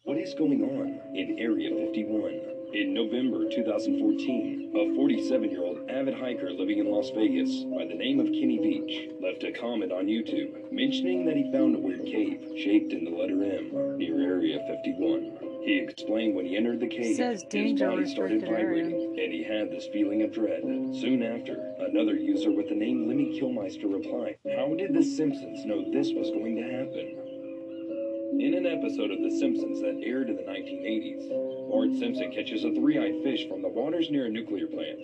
what is going on in Area 51? In November 2014, a 47 year old avid hiker living in Las Vegas by the name of Kenny Veach left a comment on YouTube mentioning that he found a weird cave shaped in the letter M near Area 51. He explained when he entered the cave, his body started vibrating and he had this feeling of dread. Soon after, another user with the name Lemmy Kilmister replied, How did the Simpsons know this was going to happen? In an episode of The Simpsons that aired in the 1980s, Bart Simpson catches a three eyed fish from the waters near a nuclear plant.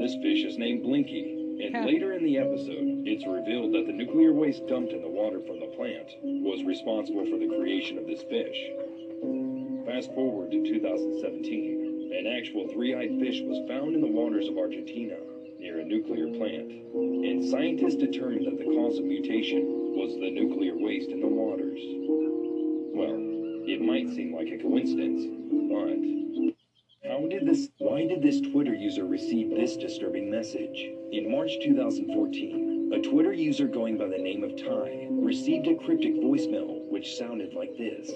This fish is named Blinky, and later in the episode, it's revealed that the nuclear waste dumped in the water from the plant was responsible for the creation of this fish. Fast forward to 2017, an actual three eyed fish was found in the waters of Argentina near a nuclear plant, and scientists determined that the cause of mutation was the nuclear waste in the waters. Well, it might seem like a coincidence, but how did this why did this Twitter user receive this disturbing message? In March 2014, a Twitter user going by the name of Ty received a cryptic voicemail which sounded like this.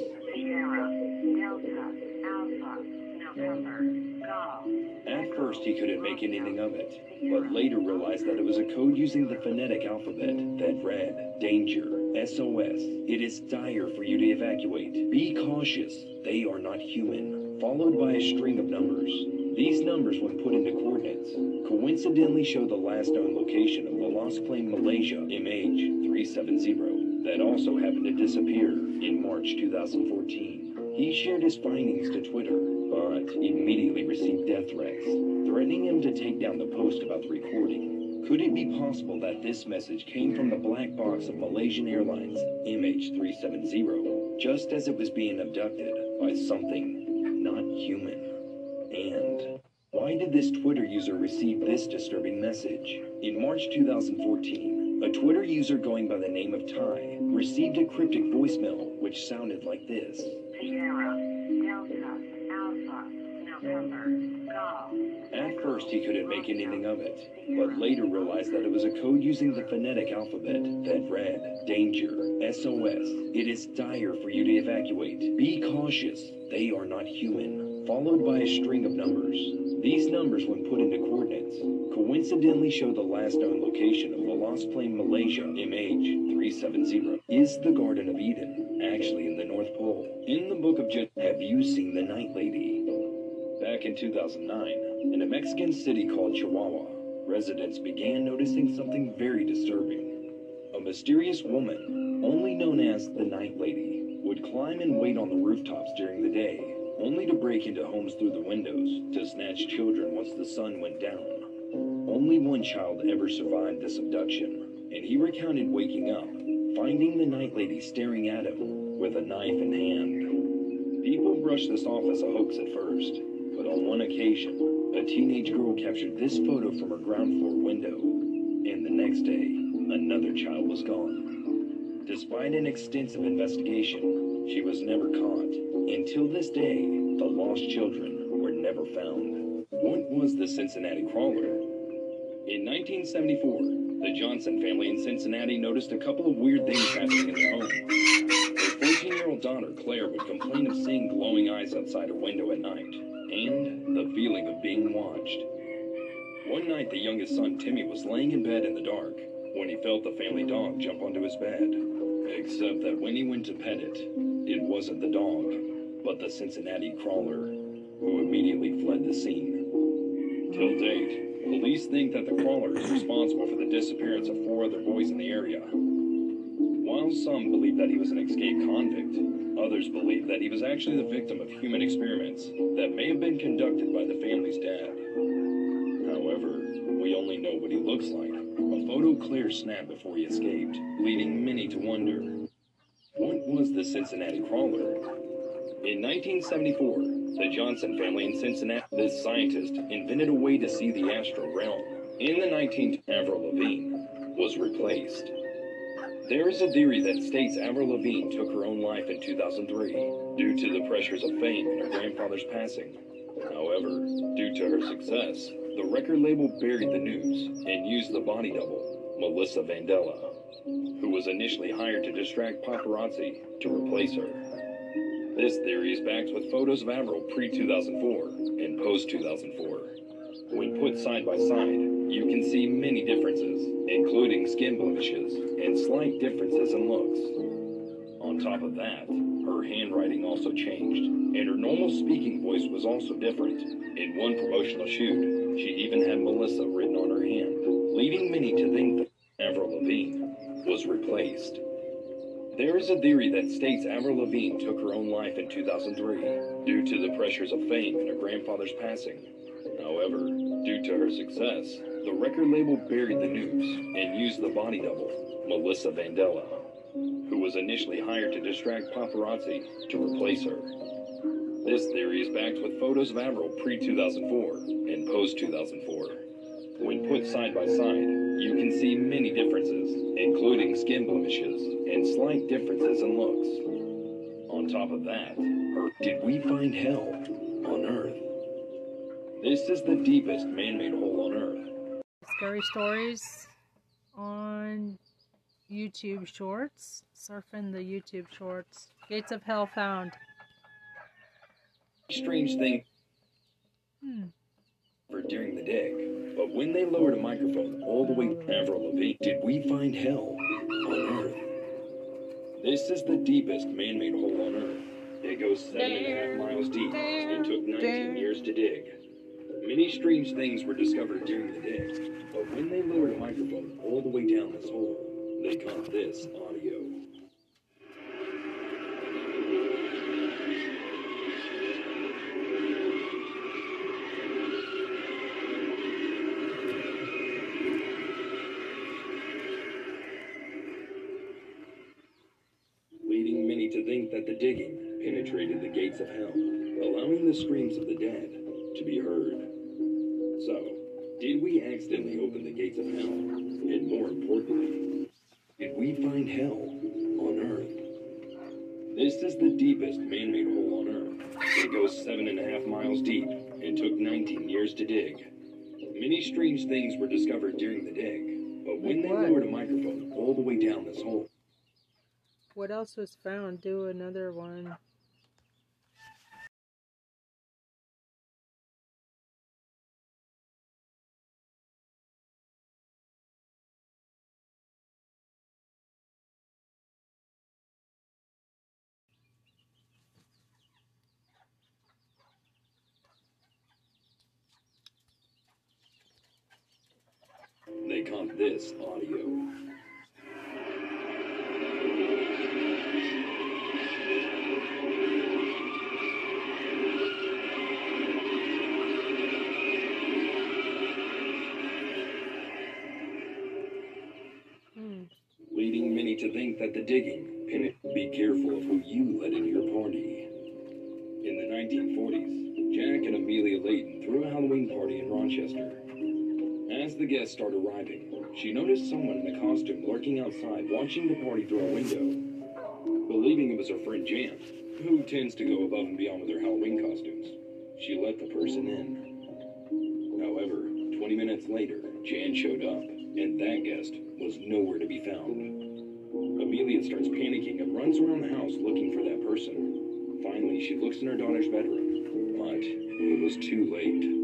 At first, he couldn't make anything of it, but later realized that it was a code using the phonetic alphabet that read Danger, SOS, it is dire for you to evacuate. Be cautious, they are not human. Followed by a string of numbers. These numbers, when put into coordinates, coincidentally show the last known location of the lost plane Malaysia MH370 that also happened to disappear in March 2014. He shared his findings to Twitter, but immediately received death threats, threatening him to take down the post about the recording. Could it be possible that this message came from the black box of Malaysian Airlines MH370 just as it was being abducted by something not human? And why did this Twitter user receive this disturbing message? In March 2014, a Twitter user going by the name of Ty received a cryptic voicemail which sounded like this. At first, he couldn't make anything of it, but later realized that it was a code using the phonetic alphabet that read Danger, SOS, it is dire for you to evacuate. Be cautious, they are not human. Followed by a string of numbers. These numbers, when put into coordinates, coincidentally show the last known location of the lost plane Malaysia MH370. Is the Garden of Eden actually in the North Pole? In the book of Jet, have you seen the Night Lady? Back in 2009, in a Mexican city called Chihuahua, residents began noticing something very disturbing. A mysterious woman, only known as the Night Lady, would climb and wait on the rooftops during the day, only to break into homes through the windows to snatch children once the sun went down. Only one child ever survived this abduction, and he recounted waking up, finding the Night Lady staring at him with a knife in hand. People brushed this off as a hoax at first, but on one occasion, a teenage girl captured this photo from her ground floor window, and the next day, another child was gone. Despite an extensive investigation, she was never caught. Until this day, the lost children were never found. What was the Cincinnati Crawler? In 1974, the Johnson family in Cincinnati noticed a couple of weird things happening in their home. Their 14 year old daughter, Claire, would complain of seeing glowing eyes outside her window at night, and the feeling of being watched. One night, the youngest son, Timmy, was laying in bed in the dark when he felt the family dog jump onto his bed. Except that when he went to pet it, it wasn't the dog, but the Cincinnati Crawler, who immediately fled the scene. Till date, police think that the crawler is responsible for the disappearance of four other boys in the area. While some believe that he was an escaped convict, others believe that he was actually the victim of human experiments that may have been conducted by the family's dad. However, we only know what he looks like. A photo Claire snapped before he escaped, leading many to wonder what was the Cincinnati Crawler? In 1974, the Johnson family in Cincinnati, this scientist invented a way to see the astral realm. In the 19th, Avril Lavigne was replaced. There is a theory that states Avril Lavigne took her own life in 2003 due to the pressures of fame and her grandfather's passing. However, due to her success, the record label buried the news and used the body double, Melissa Vandella, who was initially hired to distract paparazzi to replace her. This theory is backed with photos of Avril pre 2004 and post 2004. When put side by side, you can see many differences, including skin blemishes and slight differences in looks. On top of that, her handwriting also changed, and her normal speaking voice was also different. In one promotional shoot, she even had Melissa written on her hand, leading many to think that Avril Lavigne was replaced. There is a theory that states Avril Lavigne took her own life in 2003 due to the pressures of fame and her grandfather's passing. However, due to her success, the record label buried the news and used the body double, Melissa Vandella, who was initially hired to distract paparazzi to replace her. This theory is backed with photos of Avril pre 2004 and post 2004. When put side by side, you can see many differences, including skin blemishes and slight differences in looks. On top of that, did we find hell on Earth? This is the deepest man made hole on Earth. Scary stories on YouTube Shorts. Surfing the YouTube Shorts. Gates of Hell found. Strange thing Hmm. for during the dig, but when they lowered a microphone all the way Avril Lavigne, did we find hell on Earth? This is the deepest man-made hole on Earth. It goes seven and a half miles deep and took 19 years to dig. Many strange things were discovered during the dig, but when they lowered a microphone all the way down this hole, they caught this audio. This is the deepest man made hole on Earth. It goes seven and a half miles deep and took 19 years to dig. Many strange things were discovered during the dig, but when they lowered a microphone all the way down this hole, What else was found? Do another one. they caught this audio. Leading many to think that the digging and be careful of who you let in your party. In the 1940s, Jack and Amelia Layton threw a Halloween party in Rochester. The guests start arriving, she noticed someone in a costume lurking outside watching the party through a window. Believing it was her friend Jan, who tends to go above and beyond with her Halloween costumes, she let the person in. However, 20 minutes later, Jan showed up, and that guest was nowhere to be found. Amelia starts panicking and runs around the house looking for that person. Finally, she looks in her daughter's bedroom, but it was too late.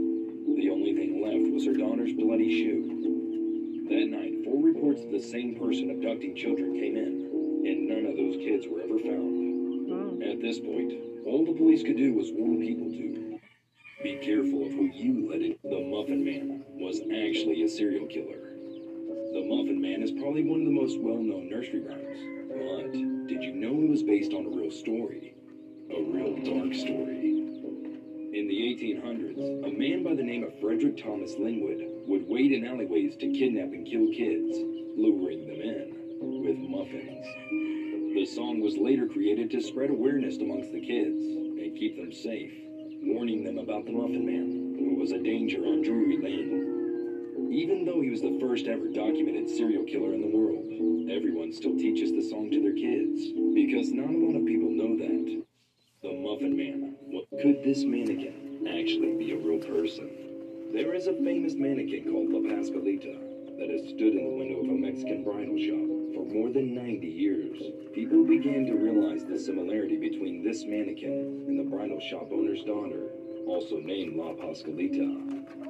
Was her daughter's bloody shoe. That night, four reports of the same person abducting children came in, and none of those kids were ever found. Hmm. At this point, all the police could do was warn people to be careful of who you let in. The Muffin Man was actually a serial killer. The Muffin Man is probably one of the most well-known nursery rhymes. But did you know it was based on a real story? A real dark story. In the 1800s, a man by the name of Frederick Thomas Linwood would wait in alleyways to kidnap and kill kids, luring them in with muffins. The song was later created to spread awareness amongst the kids and keep them safe, warning them about the Muffin Man, who was a danger on Drury Lane. Even though he was the first ever documented serial killer in the world, everyone still teaches the song to their kids because not a lot of people know that. The Muffin Man. What could this mannequin actually be a real person? There is a famous mannequin called La Pascalita that has stood in the window of a Mexican bridal shop for more than 90 years. People began to realize the similarity between this mannequin and the bridal shop owner's daughter, also named La Pascalita,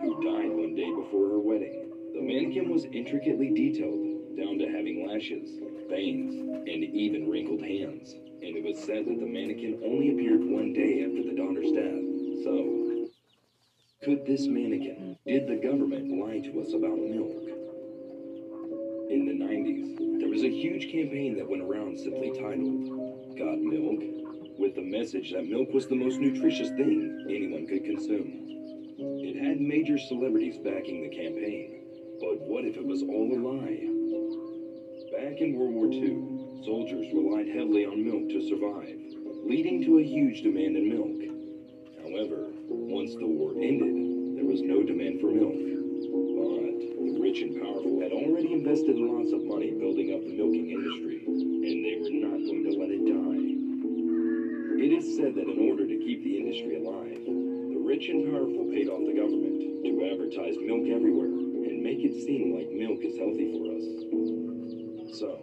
who died one day before her wedding. The mannequin was intricately detailed, down to having lashes, veins, and even wrinkled hands. And it was said that the mannequin only appeared one day after the daughter's death. So, could this mannequin, did the government lie to us about milk? In the 90s, there was a huge campaign that went around simply titled Got Milk? with the message that milk was the most nutritious thing anyone could consume. It had major celebrities backing the campaign, but what if it was all a lie? Back in World War II, soldiers relied heavily on milk to survive, leading to a huge demand in milk. However, once the war ended, there was no demand for milk. But the rich and powerful had already invested lots of money building up the milking industry, and they were not going to let it die. It is said that in order to keep the industry alive, the rich and powerful paid off the government to advertise milk everywhere and make it seem like milk is healthy for us. So,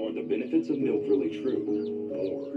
are the benefits of milk really true? Or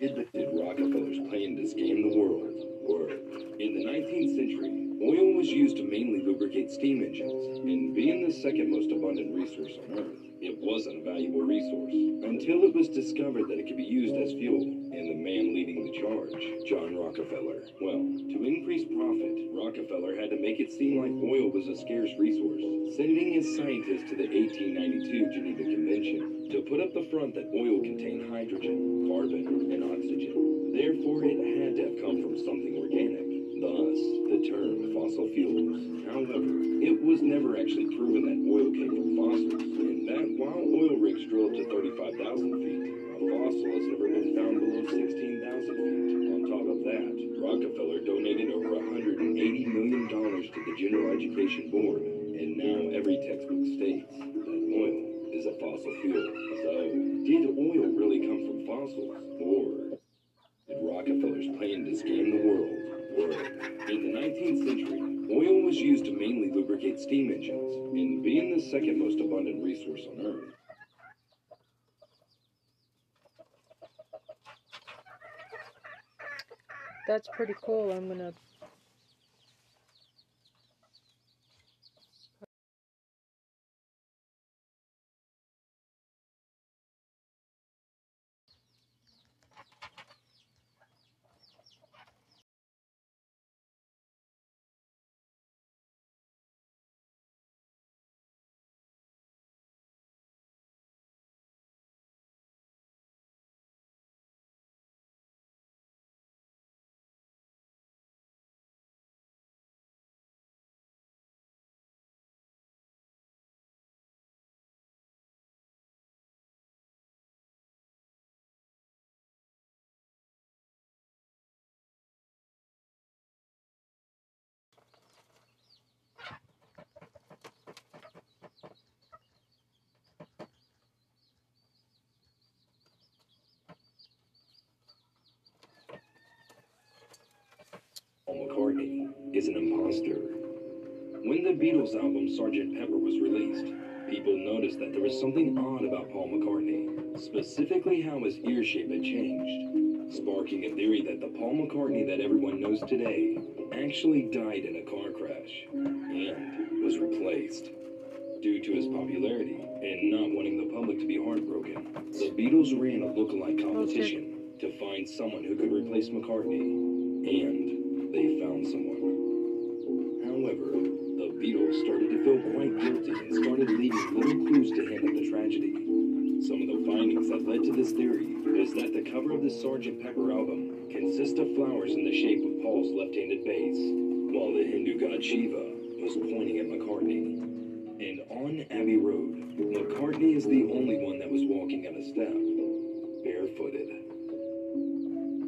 did, Rockefeller's plan to scam the world work? In the 19th century, oil was used to mainly lubricate steam engines, and being the second most abundant resource on Earth, it wasn't a valuable resource until it was discovered that it could be used as fuel, and the man leading the charge, John Rockefeller. Well, to increase profit, Rockefeller had to make it seem like oil was a scarce resource, sending his scientists to the 1892 Geneva Convention to put up the front that oil contained hydrogen, carbon, and oxygen. Therefore, it had to have come from something organic. Thus, the term fossil fuels. However, it was never actually proven that oil came from fossils, and that while oil rigs drill up to 35,000 feet, a fossil has never been found below 16,000 feet. On top of that, Rockefeller donated over $180 million to the General Education Board, and now every textbook states that oil is a fossil fuel. So, did oil really come from fossils, or did Rockefeller's plan to scam the world work? In the 19th century, oil was used to mainly lubricate steam engines, and being the second most abundant resource on Earth, That's pretty cool. I'm gonna. McCartney is an imposter. When the Beatles album Sgt. Pepper was released, people noticed that there was something odd about Paul McCartney, specifically how his ear shape had changed, sparking a theory that the Paul McCartney that everyone knows today actually died in a car crash and was replaced. Due to his popularity and not wanting the public to be heartbroken, the Beatles ran a look-alike competition to find someone who could replace McCartney, and they found someone. However, the Beatles started to feel quite guilty and started leaving little clues to hint at the tragedy. Some of the findings that led to this theory is that the cover of the Sgt. Pepper album consists of flowers in the shape of Paul's left-handed bass, while the Hindu god Shiva was pointing at McCartney. And on Abbey Road, McCartney is the only one that was walking on a step, barefooted.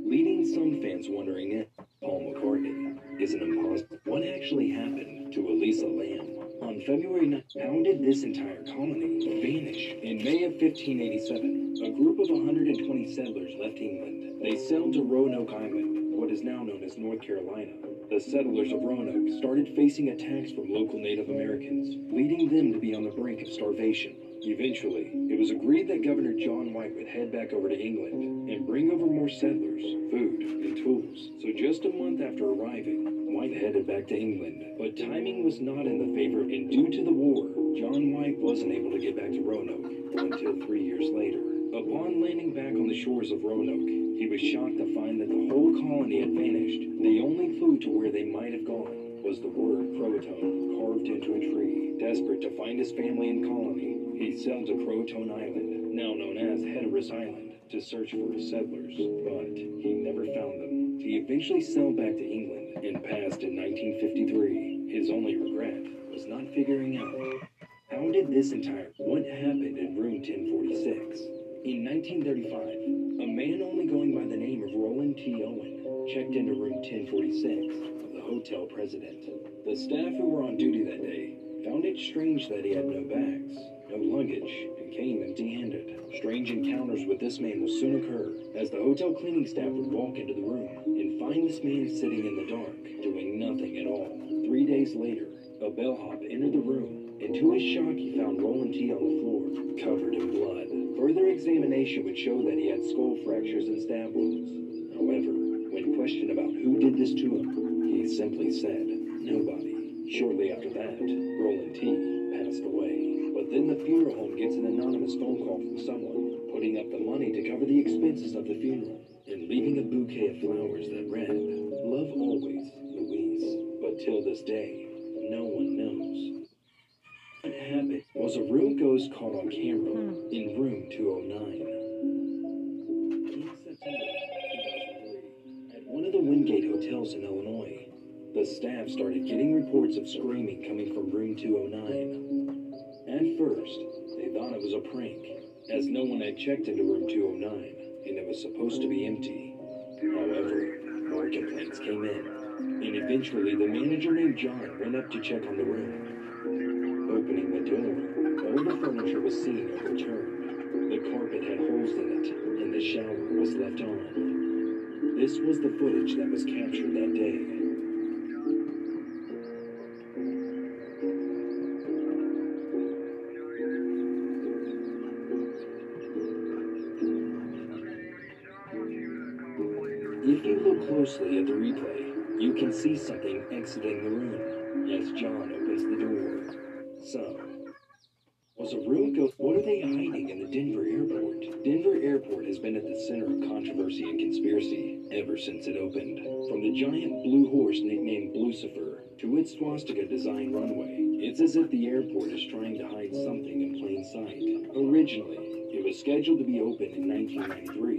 Leading some fans wondering if Paul McCartney is an imposter. What actually happened to Elisa Lam? On February 9th, how did this entire colony vanish? In May of 1587, a group of 120 settlers left England. They sailed to Roanoke Island, what is now known as North Carolina. The settlers of Roanoke started facing attacks from local Native Americans, leading them to be on the brink of starvation. Eventually, it was agreed that Governor John White would head back over to England and bring over more settlers, food, and tools. So just a month after arriving, White headed back to England. But timing was not in the favor, and due to the war, John White wasn't able to get back to Roanoke until three years later. Upon landing back on the shores of Roanoke, he was shocked to find that the whole colony had vanished. The only clue to where they might have gone was the word Croatoan carved into a tree. Desperate to find his family and colony, he sailed to Croatoan Island, now known as Hatteras Island, to search for his settlers, but he never found them. He eventually sailed back to England and passed in 1953. His only regret was not figuring out how did this entire what happened in room 1046. In 1935, a man only going by the name of Roland T. Owen checked into room 1046 of the hotel president. The staff who were on duty that day found it strange that he had no bags, no luggage, and came empty-handed. Strange encounters with this man will soon occur, as the hotel cleaning staff would walk into the room and find this man sitting in the dark, doing nothing at all. Three days later, a bellhop entered the room, and to his shock, he found Roland T. on the floor, covered in blood. Further examination would show that he had skull fractures and stab wounds. However, when questioned about who did this to him, he simply said, nobody. Shortly after that, Roland T. passed away. But then the funeral home gets an anonymous phone call from someone, putting up the money to cover the expenses of the funeral, and leaving a bouquet of flowers that read, Love always, Louise. But till this day, no one knows. What happened was a room ghost caught on camera hmm. in room 209. In September 2003, at one of the Wingate hotels in Illinois, the staff started getting reports of screaming coming from room 209. At first, they thought it was a prank, as no one had checked into room 209, and it was supposed to be empty. However, more complaints came in, and eventually the manager named John went up to check on the room. Opening the door, all the furniture was seen overturned. The carpet had holes in it, and the shower was left on. This was the footage that was captured that day. If you look closely at the replay, you can see something exiting the room as John opens the door. So, was a room go? What are they hiding in the Denver airport? Denver airport has been at the center of controversy and conspiracy ever since it opened. From the giant blue horse nicknamed Lucifer to its swastika designed runway, it's as if the airport is trying to hide something in plain sight. Originally, it was scheduled to be open in 1993, but it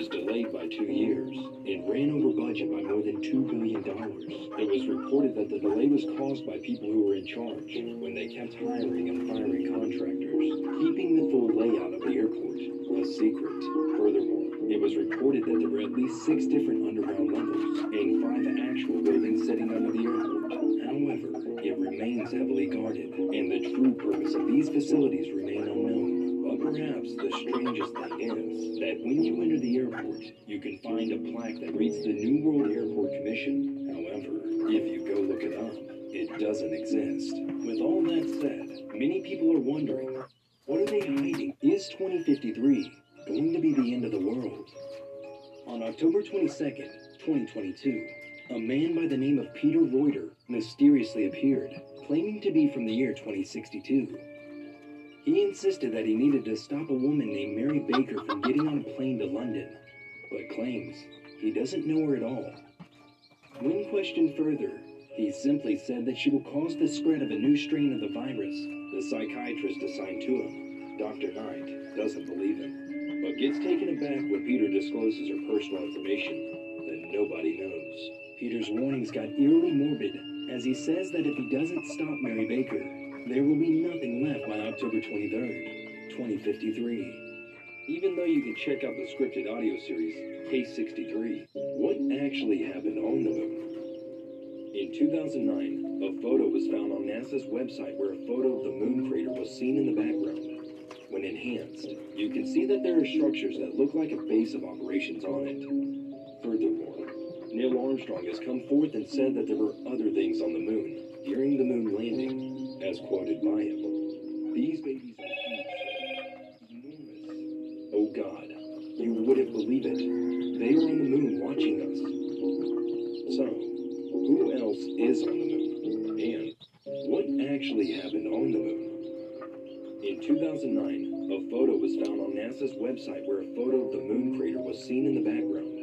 was delayed by two years and ran over budget by more than $2 billion. It was reported that the delay was caused by people who were in charge when they kept hiring and firing contractors, keeping the full layout of the airport a secret. Furthermore, it was reported that there were at least six different underground levels and five actual buildings sitting under the airport. However, it remains heavily guarded, and the true purpose of these facilities remain unknown. Perhaps the strangest thing is that when you enter the airport, you can find a plaque that reads the New World Airport Commission. However, if you go look it up, it doesn't exist. With all that said, many people are wondering, what are they hiding? Is 2053 going to be the end of the world? On October 22nd, 2022, a man by the name of Peter Roiter mysteriously appeared, claiming to be from the year 2062. He insisted that he needed to stop a woman named Mary Baker from getting on a plane to London, but claims he doesn't know her at all. When questioned further, he simply said that she will cause the spread of a new strain of the virus. The psychiatrist assigned to him, Dr. Knight, doesn't believe him, but gets taken aback when Peter discloses her personal information that nobody knows. Peter's warnings got eerily morbid as he says that if he doesn't stop Mary Baker, there will be nothing left by October 23rd, 2053. Even though you can check out the scripted audio series, Case 63, what actually happened on the moon? In 2009, a photo was found on NASA's website where a photo of the moon crater was seen in the background. When enhanced, you can see that there are structures that look like a base of operations on it. Furthermore, Neil Armstrong has come forth and said that there were other things on the moon during the moon landing, as quoted by him. These babies are huge, enormous. Oh God, you wouldn't believe it. They are on the moon watching us. So, who else is on the moon? And what actually happened on the moon? In 2009, a photo was found on NASA's website where a photo of the moon crater was seen in the background.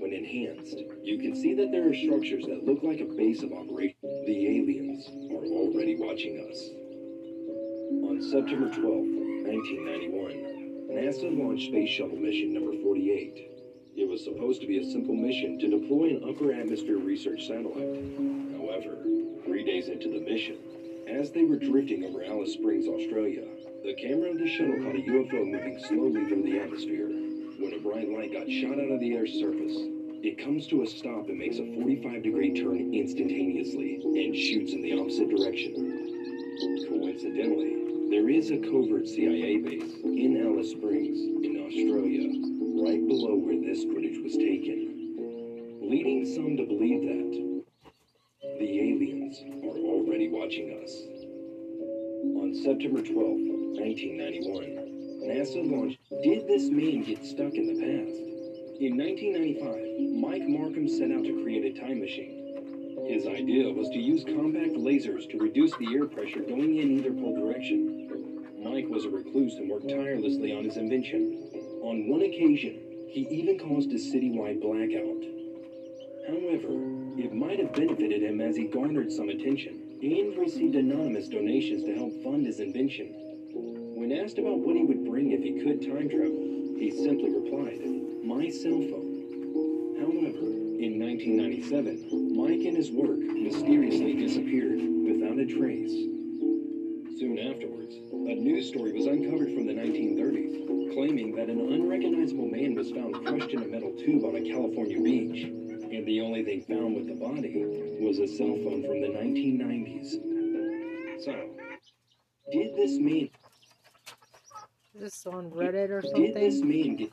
When enhanced, you can see that there are structures that look like a base of operation. The aliens are already watching us. On September 12, 1991, NASA launched Space Shuttle mission number 48. It was supposed to be a simple mission to deploy an upper atmosphere research satellite. However, three days into the mission, as they were drifting over Alice Springs, Australia, the camera of the shuttle caught a UFO moving slowly through the atmosphere. When a bright light got shot out of the Earth's surface, it comes to a stop and makes a 45 degree turn instantaneously and shoots in the opposite direction. Coincidentally, there is a covert CIA base in Alice Springs, in Australia, right below where this footage was taken, leading some to believe that the aliens are already watching us. On September 12, 1991, NASA launched Did This Man Get Stuck in the Past? In 1995, Mike Markham set out to create a time machine. His idea was to use compact lasers to reduce the air pressure going in either pole direction. Mike was a recluse and worked tirelessly on his invention. On one occasion, he even caused a citywide blackout. However, it might have benefited him as he garnered some attention and received anonymous donations to help fund his invention. When asked about what he would bring if he could time travel, he simply replied, My cell phone. However, in 1997, Mike and his work mysteriously disappeared without a trace. Soon afterwards, a news story was uncovered from the 1930s, claiming that an unrecognizable man was found crushed in a metal tube on a California beach, and the only thing found with the body was a cell phone from the 1990s. So, did this man Is this on Reddit or something? did this something? man get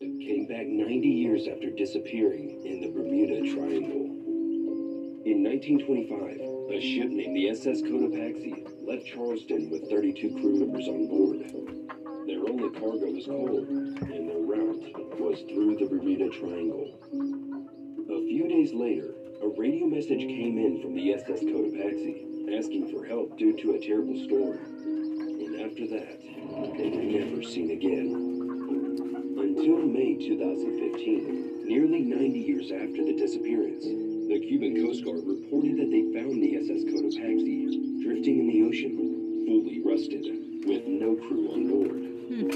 came back 90 years after disappearing in the Bermuda Triangle. In 1925, a ship named the SS Cotopaxi left Charleston with 32 crew members on board. Their only cargo was coal, and their route was through the Bermuda Triangle. A few days later, a radio message came in from the SS Cotopaxi asking for help due to a terrible storm. And after that, they were never seen again. Until May 2015, nearly 90 years after the disappearance, the Cuban Coast Guard reported that they found the SS Cotopaxi drifting in the ocean, fully rusted, with no crew on board. Hmm.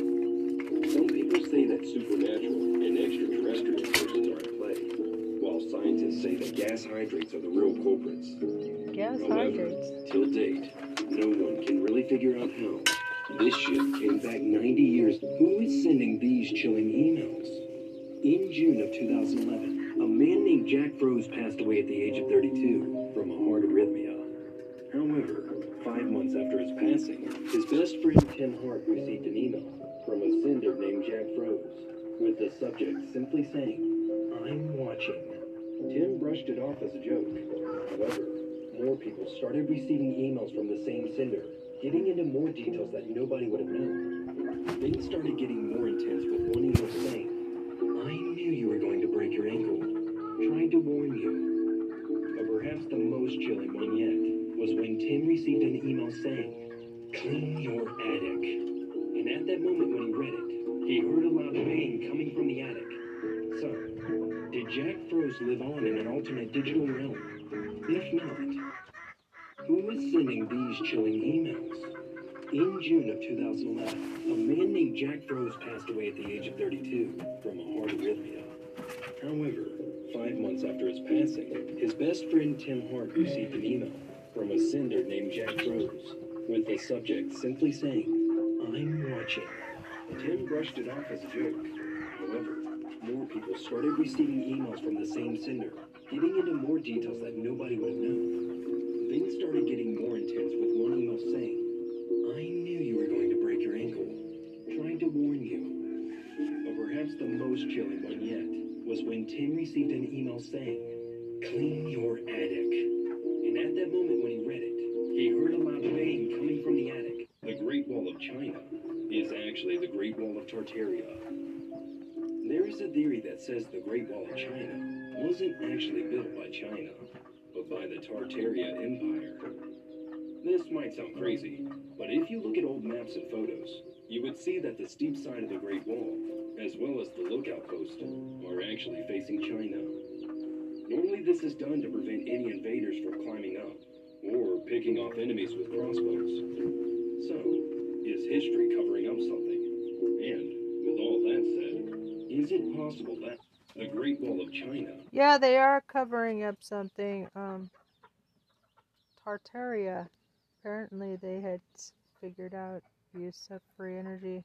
Some people say that supernatural and extraterrestrial forces are at play, while scientists say that gas hydrates are the real culprits. Gas However, hydrates. till date, no one can really figure out how. This ship came back 90 years. Who is sending these chilling emails? In June of 2011, a man named Jack Froese passed away at the age of 32 from a heart arrhythmia. However, five months after his passing, his best friend Tim Hart received an email from a sender named Jack Froese with the subject simply saying, I'm watching. Tim brushed it off as a joke. However, more people started receiving emails from the same sender, getting into more details that nobody would have known. Things started getting more intense with one email saying, I knew you were going to break your ankle. Tried to warn you. But perhaps the most chilling one yet was when Tim received an email saying, Clean your attic. And at that moment when he read it, he heard a loud bang coming from the attic. So, did Jack Froese live on in an alternate digital realm? If not, who is sending these chilling emails? In June of 2011, a man named Jack Froese passed away at the age of 32 from a heart arrhythmia. However, five months after his passing, his best friend Tim Hart received an email from a sender named Jack Froese with the subject simply saying, I'm watching. Tim brushed it off as a joke. However, more people started receiving emails from the same sender, getting into more details that nobody would have known. Things started getting more intense with one email saying, I knew you were going to break your ankle. Trying to warn you. But perhaps the most chilling one yet was when Tim received an email saying, Clean your attic. And at that moment when he read it, he heard a loud bang coming from the attic. The Great Wall of China is actually the Great Wall of Tartaria. There's a theory that says the Great Wall of China wasn't actually built by China, but by the Tartaria Empire. This might sound crazy, but if you look at old maps and photos, you would see that the steep side of the Great Wall, as well as the lookout post, are actually facing China. Normally, this is done to prevent any invaders from climbing up or picking off enemies with crossbows. So, is history covering up something? And, with all that said, is it possible that the Great Wall of China Yeah, they are covering up something. Um, Tartaria. Apparently, they had figured out use of free energy.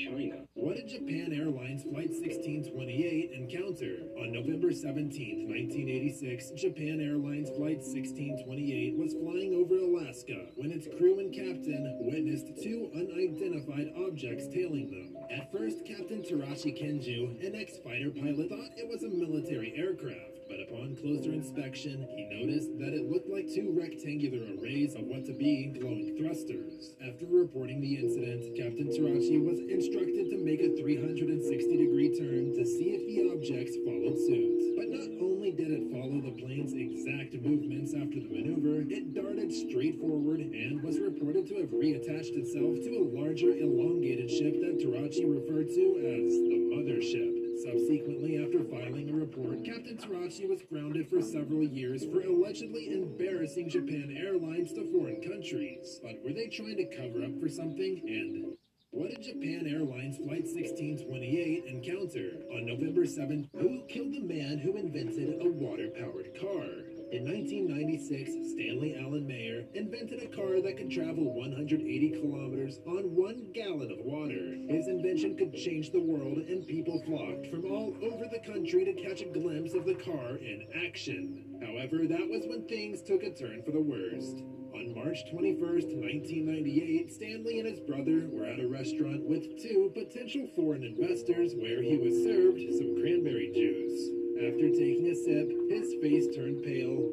China What did Japan Airlines Flight 1628 encounter? On November 17, 1986, Japan Airlines Flight 1628 was flying over Alaska when its crew and captain witnessed two unidentified objects tailing them. At first, Captain Terauchi Kenju, an ex-fighter pilot, thought it was a military aircraft. But upon closer inspection, he noticed that it looked like two rectangular arrays of what to be glowing thrusters. After reporting the incident, Captain Terauchi was instructed to make a 360 degree turn to see if the objects followed suit. But not only did it follow the plane's exact movements after the maneuver, it darted straight forward and was reported to have reattached itself to a larger elongated ship that Terauchi referred to as the mothership. Subsequently, after filing a report, Captain Terauchi was grounded for several years for allegedly embarrassing Japan Airlines to foreign countries. But were they trying to cover up for something? And what did Japan Airlines Flight 1628 encounter on November 7th? Who killed the man who invented a water-powered car? In 1996, Stanley Allen Meyer invented a car that could travel 180 kilometers on one gallon of water. His invention could change the world, and people flocked from all over the country to catch a glimpse of the car in action. However, that was when things took a turn for the worst. On March 21st, 1998, Stanley and his brother were at a restaurant with two potential foreign investors where he was served some cranberry juice. After taking a sip, his face turned pale.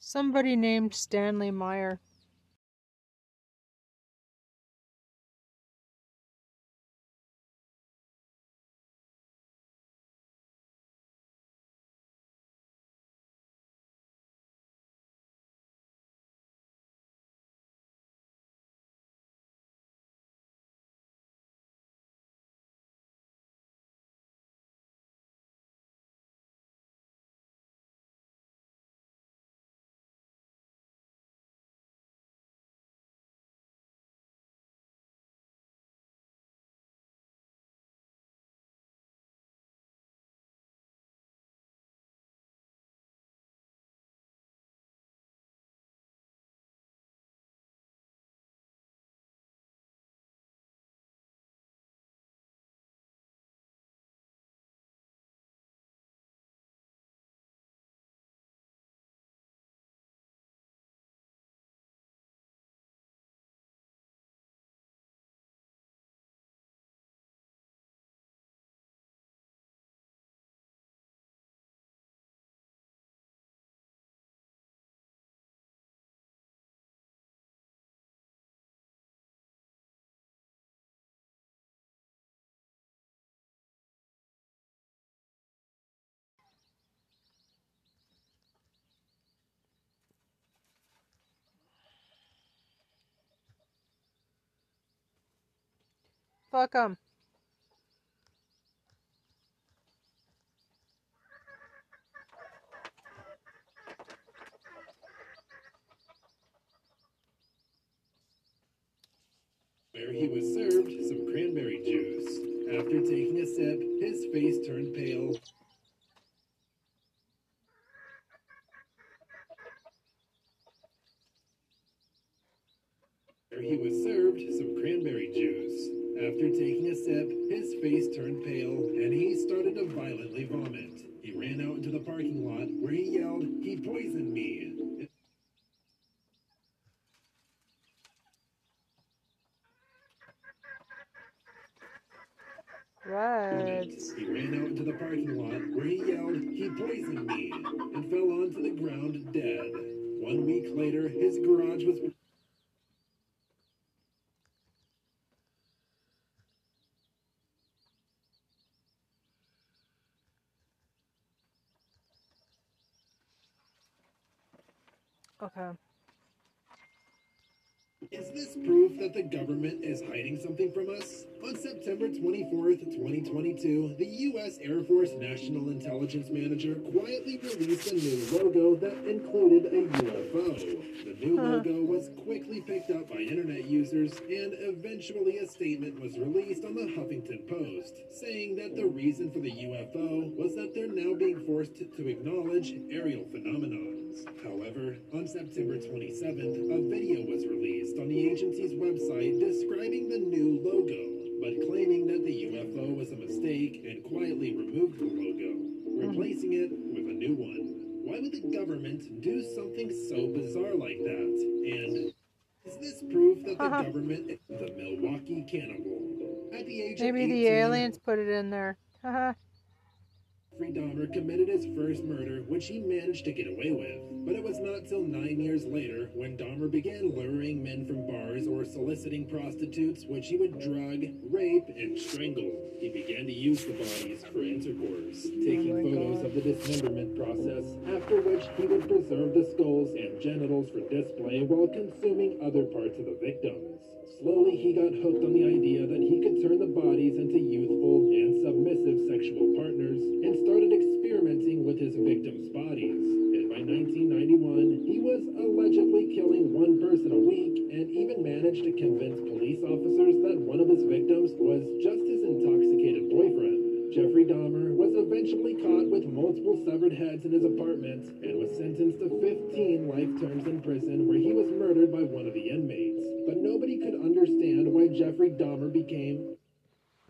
Somebody named Stanley Meyer. Fuck them. where he was served some cranberry juice. After taking a sip, his face turned pale. Parking where he yelled, He poisoned me! Right. He ran out into the parking lot where he yelled, He poisoned me! and fell onto the ground dead. One week later, his garage was. Okay. Is this proof that the government is hiding something from us? On September 24th, 2022, the U.S. Air Force National Intelligence Manager quietly released a new logo that included a UFO. The new logo was quickly picked up by internet users, and eventually a statement was released on the Huffington Post, saying that the reason for the UFO was that they're now being forced to acknowledge aerial phenomenons. However, on September 27th, a video was released on the agency's website describing the new logo, but claiming that the UFO was a mistake and quietly removed the logo, replacing it with a new one. Why would the government do something so bizarre like that? And is this proof that the government is the Milwaukee cannibal? At the age Maybe of the aliens put it in there. Dahmer committed his first murder, which he managed to get away with. But it was not till nine years later when Dahmer began luring men from bars or soliciting prostitutes, which he would drug, rape, and strangle. He began to use the bodies for intercourse, taking oh photos of the dismemberment process, after which he would preserve the skulls and genitals for display while consuming other parts of the victims. Slowly, he got hooked on the idea that he could turn the bodies into youthful and submissive sexual partners and started experimenting with his victims' bodies. And by 1991, he was allegedly killing one person a week and even managed to convince police officers that one of his victims was just his intoxicated boyfriend. Jeffrey Dahmer was eventually caught with multiple severed heads in his apartment and was sentenced to 15 life terms in prison where he was murdered by one of the inmates. But nobody could understand why Jeffrey Dahmer became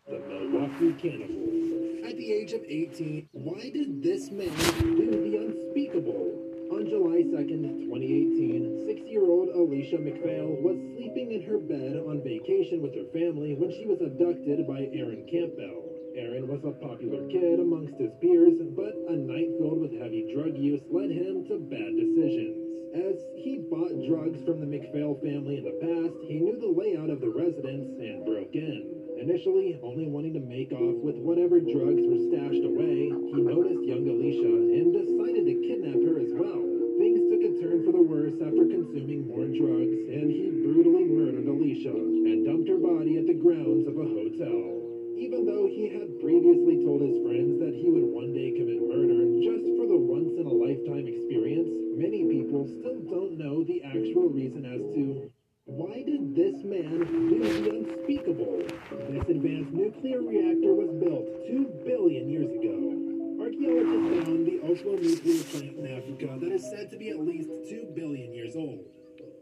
the Milwaukee Cannibal. At the age of 18, why did this man do the unspeakable? On July 2nd, 2018, six-year-old Alesha MacPhail was sleeping in her bed on vacation with her family when she was abducted by Aaron Campbell. Aaron was a popular kid amongst his peers, but a night filled with heavy drug use led him to bad decisions. As he bought drugs from the MacPhail family in the past, he knew the layout of the residence and broke in. Initially, only wanting to make off with whatever drugs were stashed away, he noticed young Alesha and decided to kidnap her as well. Things took a turn for the worse after consuming more drugs, and he brutally murdered Alesha and dumped her body at the grounds of a hotel. Even though he had previously told his friends that he would one day commit murder just for the once in a lifetime experience, many people still don't know the actual reason as to why did this man do the unspeakable? This advanced nuclear reactor was built two billion years ago. Archaeologists found the Oklo nuclear plant in Africa that is said to be at least two billion years old.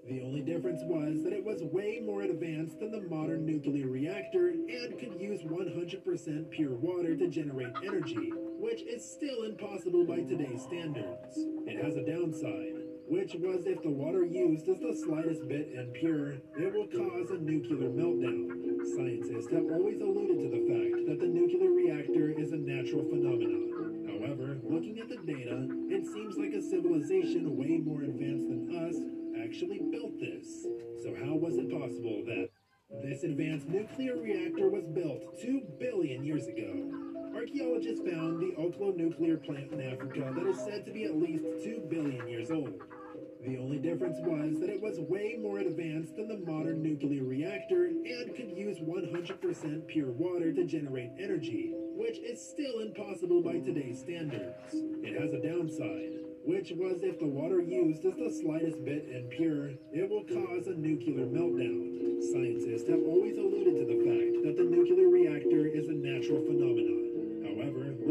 The only difference was that it was way more advanced than the modern nuclear reactor and could use 100% pure water to generate energy, which is still impossible by today's standards. It has a downside, which was if the water used is the slightest bit impure, it will cause a nuclear meltdown. Scientists have always alluded to the fact that the nuclear reactor is a natural phenomenon. However, looking at the data, it seems like a civilization way more advanced than us actually built this. So how was it possible that this advanced nuclear reactor was built 2 billion years ago? Archaeologists found the Oklo nuclear plant in Africa that is said to be at least 2 billion years old. The only difference was that it was way more advanced than the modern nuclear reactor and could use 100% pure water to generate energy, which is still impossible by today's standards. It has a downside, which was if the water used is the slightest bit impure, it will cause a nuclear meltdown. Scientists have always alluded to the fact that the nuclear reactor is a natural phenomenon.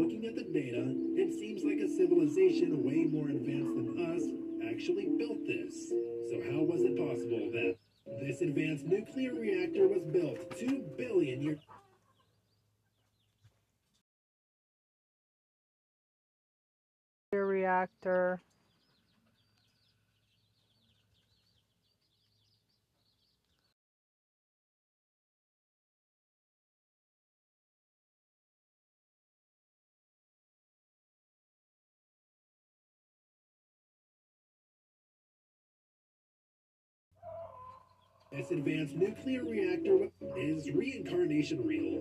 Looking at the data, it seems like a civilization way more advanced than us actually built this. So how was it possible that this advanced nuclear reactor was built 2 billion years reactor. This advanced nuclear reactor is reincarnation real.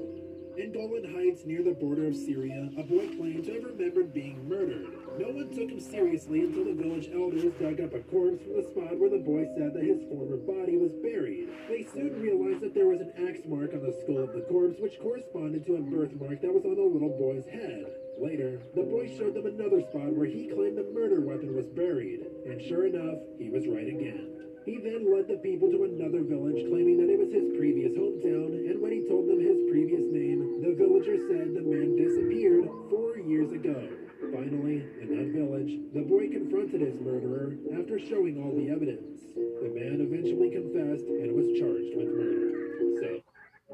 In Golan Heights, near the border of Syria, a boy claimed to have remembered being murdered. No one took him seriously until the village elders dug up a corpse from the spot where the boy said that his former body was buried. They soon realized that there was an axe mark on the skull of the corpse, which corresponded to a birthmark that was on the little boy's head. Later, the boy showed them another spot where he claimed the murder weapon was buried, and sure enough, he was right again. He then led the people to another village, claiming that it was his previous hometown, and when he told them his previous name, the villager said the man disappeared four years ago. Finally, in that village, the boy confronted his murderer after showing all the evidence. The man eventually confessed and was charged with murder. So,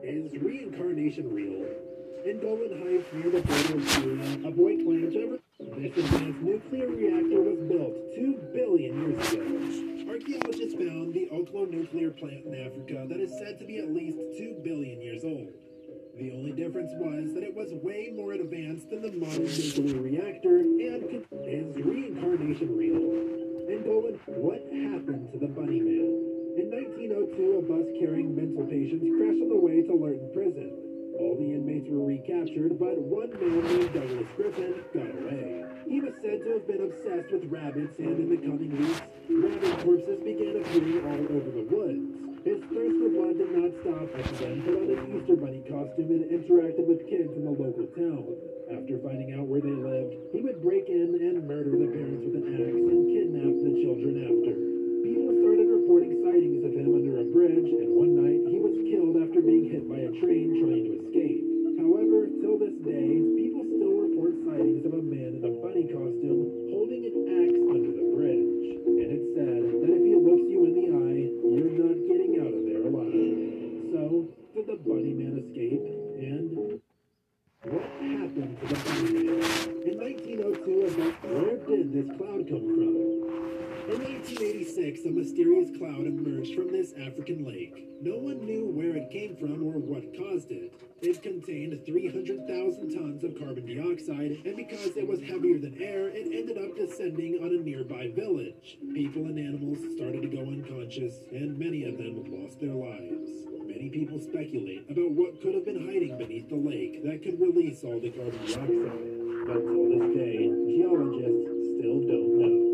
is reincarnation real? In Golan Heights, near the border of Syria, a boy claimed to have this advanced nuclear reactor was built two billion years ago. Archaeologists found the Oklo nuclear plant in Africa that is said to be at least two billion years old. The only difference was that it was way more advanced than the modern nuclear reactor and is reincarnation real. And Golan, what happened to the Bunny Man? In 1902, a bus carrying mental patients crashed on the way to Lorton Prison. All the inmates were recaptured, but one man named Douglas Griffin got away. He was said to have been obsessed with rabbits, and in the coming weeks, rabbit corpses began appearing all over the woods. His thirst for blood did not stop as he then put on an Easter Bunny costume and interacted with kids in the local town. After finding out where they lived, he would break in and murder the parents with an axe and kidnap the children after. People started reporting sightings of him under a bridge, and one night after being hit by a train trying to escape. However, till this day, people still report sightings of a man in a bunny costume holding an axe under the bridge. And it's said that if he looks you in the eye, you're not getting out of there alive. So, did the bunny man escape? And what happened to the bunny man? In 1902, about where did this cloud come from? In 1986, a mysterious cloud emerged from this African lake. No one knew where it came from or what caused it. It contained 300,000 tons of carbon dioxide, and because it was heavier than air, it ended up descending on a nearby village. People and animals started to go unconscious, and many of them lost their lives. Many people speculate about what could have been hiding beneath the lake that could release all the carbon dioxide. But till this day, geologists still don't know.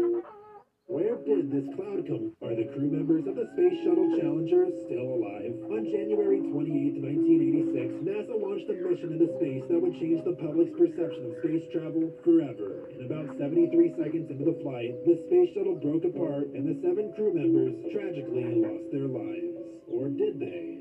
This cloud come? Are the crew members of the Space Shuttle Challenger still alive? On January 28, 1986, NASA launched a mission into space that would change the public's perception of space travel forever. In about 73 seconds into the flight, the space shuttle broke apart and the seven crew members tragically lost their lives. Or did they?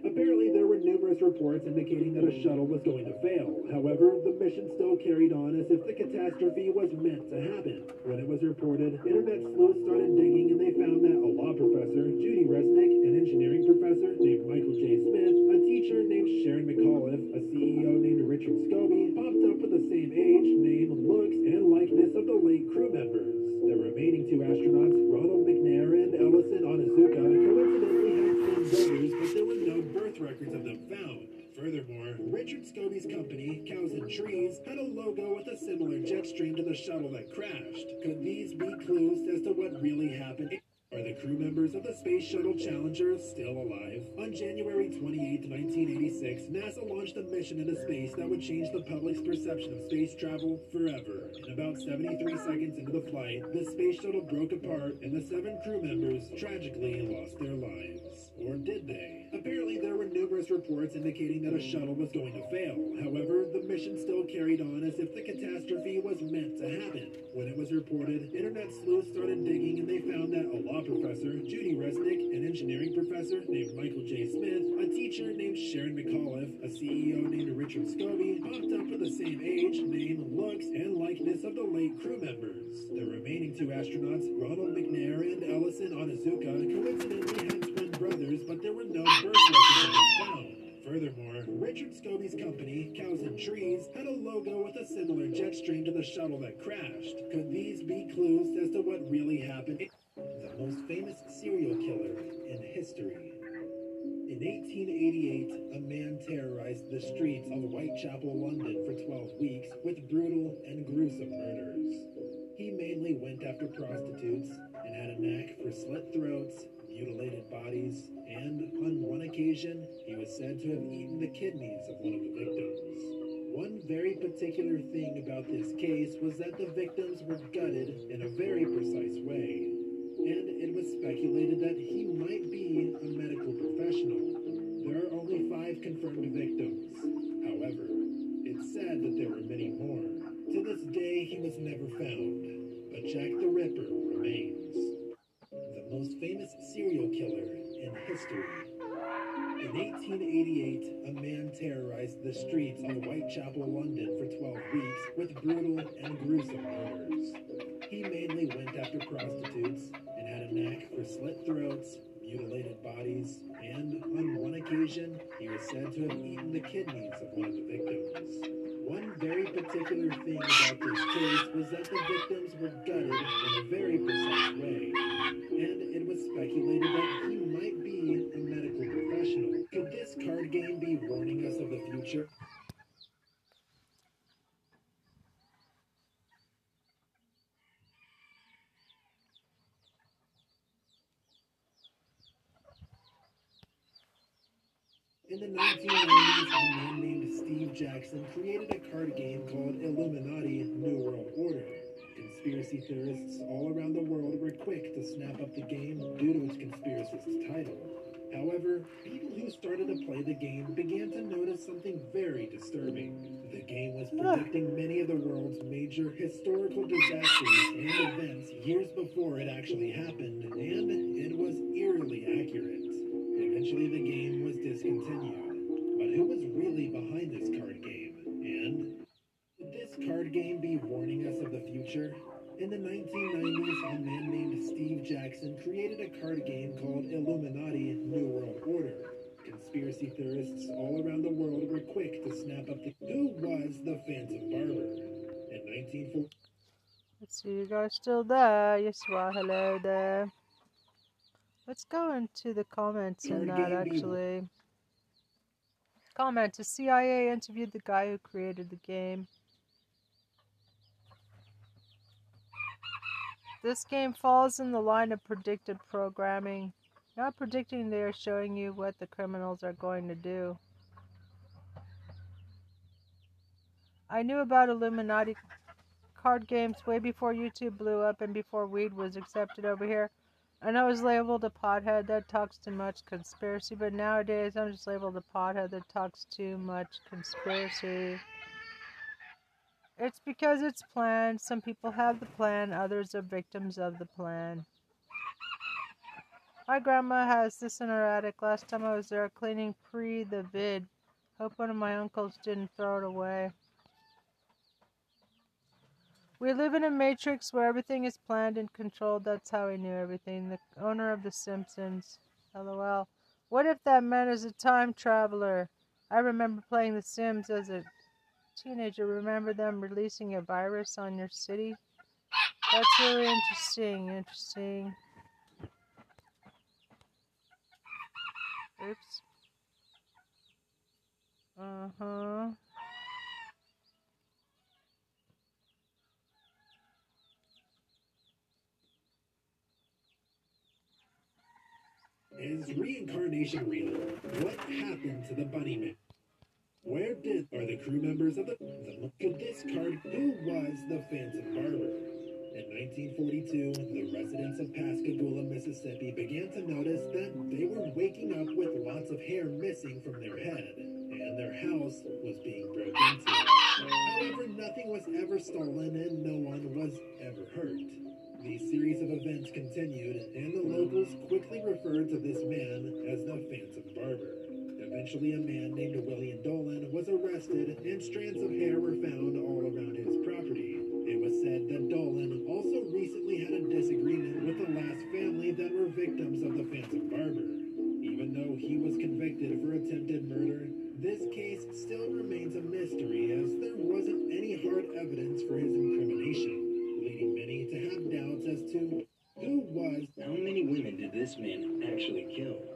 Numerous reports indicating that a shuttle was going to fail. However, the mission still carried on as if the catastrophe was meant to happen. When it was reported, internet sleuths started digging and they found that a law professor, Judy Resnik, an engineering professor named Michael J. Smith, a teacher named Sharon McAuliffe, a CEO named Richard Scobee, popped up with the same age, name, looks, and likeness of the late crew members. The remaining two astronauts, Ronald McNair and Ellison Onizuka, coincidentally had but there were no birth records of them found. Furthermore, Richard Scobee's company, Cows and Trees, had a logo with a similar jet stream to the shuttle that crashed. Could these be clues as to what really happened? Are the crew members of the Space Shuttle Challenger still alive. On January 28, 1986, NASA launched a mission into space that would change the public's perception of space travel forever. And about 73 seconds into the flight, the space shuttle broke apart and the seven crew members tragically lost their lives. Or did they? Apparently, there were numerous reports indicating that a shuttle was going to fail. However, the mission still carried on as if the catastrophe was meant to happen. When it was reported, internet sleuths started digging and they found that a professor, Judy Resnik, an engineering professor named Michael J. Smith, a teacher named Sharon McAuliffe, a CEO named Richard Scobee, popped up with the same age, name, looks, and likeness of the late crew members. The remaining two astronauts, Ronald McNair and Ellison Onizuka, coincidentally had twin brothers, but there were no birth records found. Furthermore, Richard Scobee's company, Cows and Trees, had a logo with a similar jet stream to the shuttle that crashed. Could these be clues as to what really happened? Most famous serial killer in history. In 1888, a man terrorized the streets of Whitechapel, London for 12 weeks with brutal and gruesome murders. He mainly went after prostitutes and had a knack for slit throats, mutilated bodies, and on one occasion, he was said to have eaten the kidneys of one of the victims. One very particular thing about this case was that the victims were gutted in a very precise way, and it was speculated that he might be a medical professional. There are only five confirmed victims. However, it's said that there were many more. To this day, he was never found, but Jack the Ripper remains the most famous serial killer in history. In 1888, a man terrorized the streets of Whitechapel, London for 12 weeks with brutal and gruesome murders. He mainly went after prostitutes and had a knack for slit throats, mutilated bodies, and on one occasion, he was said to have eaten the kidneys of one of the victims. One very particular thing about this case was that the victims were gutted in a very precise way, and it was speculated that he might be a medical Could this card game be warning us of the future? In the 1990s, a man named Steve Jackson created a card game called Illuminati New World Order. Conspiracy theorists all around the world were quick to snap up the game due to its conspiracist title. However, people who started to play the game began to notice something very disturbing. The game was predicting many of the world's major historical disasters and events years before it actually happened, and it was eerily accurate. Eventually, the game was discontinued. But who was really behind this card game? And could this card game be warning us of the future? In the 1990s, a man named Steve Jackson created a card game called Illuminati New World Order. Conspiracy theorists all around the world were quick to snap up the. Who was the Phantom Barber? In 1940. Let's see, you guys still there? Yes, are. Hello there. Let's go into the comments in that actually. Comment: The CIA interviewed the guy who created the game. This game falls in the line of predicted programming. Not predicting, they are showing you what the criminals are going to do. I knew about Illuminati card games way before YouTube blew up and before weed was accepted over here. And I was labeled a pothead that talks too much conspiracy, but nowadays I'm just labeled a pothead that talks too much conspiracy. It's because it's planned. Some people have the plan, others are victims of the plan. My grandma has this in her attic. Last time I was there cleaning pre the vid. Hope one of my uncles didn't throw it away. We live in a matrix where everything is planned and controlled. That's how I knew everything. The owner of The Simpsons. LOL. What if that man is a time traveler? I remember playing The Sims as a teenager. Remember them releasing a virus on your city? That's really interesting. Interesting. Oops. Uh huh. Is reincarnation real? What happened to the bunny man? Where did are the crew members of the, the could discard who was the Phantom Barber? In 1942, the residents of Pascagoula, Mississippi began to notice that they were waking up with lots of hair missing from their head, and their house was being broken into. However, nothing was ever stolen and no one was ever hurt. The series of events continued, and the locals quickly referred to this man as the Phantom Barber. Eventually, a man named William Dolan was arrested, and strands of hair were found all around his property. It was said that Dolan also recently had a disagreement with the last family that were victims of the Phantom Barber. Even though he was convicted for attempted murder, this case still remains a mystery as there wasn't any hard evidence for his incrimination, leading many to have doubts as to who was. How many women did this man actually kill?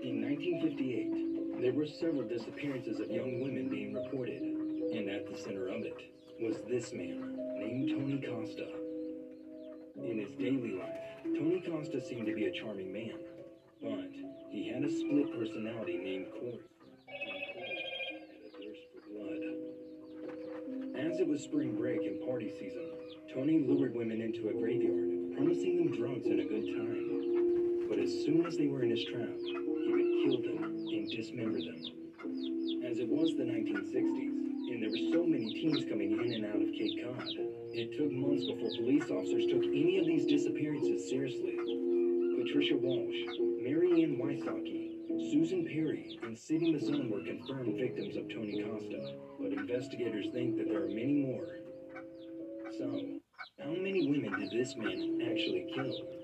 In 1958, there were several disappearances of young women being reported, and at the center of it was this man named Tony Costa. In his daily life, Tony Costa seemed to be a charming man, but he had a split personality named Corey, and Corey had a thirst for blood. As it was spring break and party season, Tony lured women into a graveyard, promising them drugs and a good time. But as soon as they were in his trap, kill them and dismember them. As it was the 1960s, and there were so many teens coming in and out of Cape Cod, it took months before police officers took any of these disappearances seriously. Patricia Walsh, Marianne Ann Wysocki, Susan Perry, and Sadie Mazzone were confirmed victims of Tony Costa, but investigators think that there are many more. So, how many women did this man actually kill?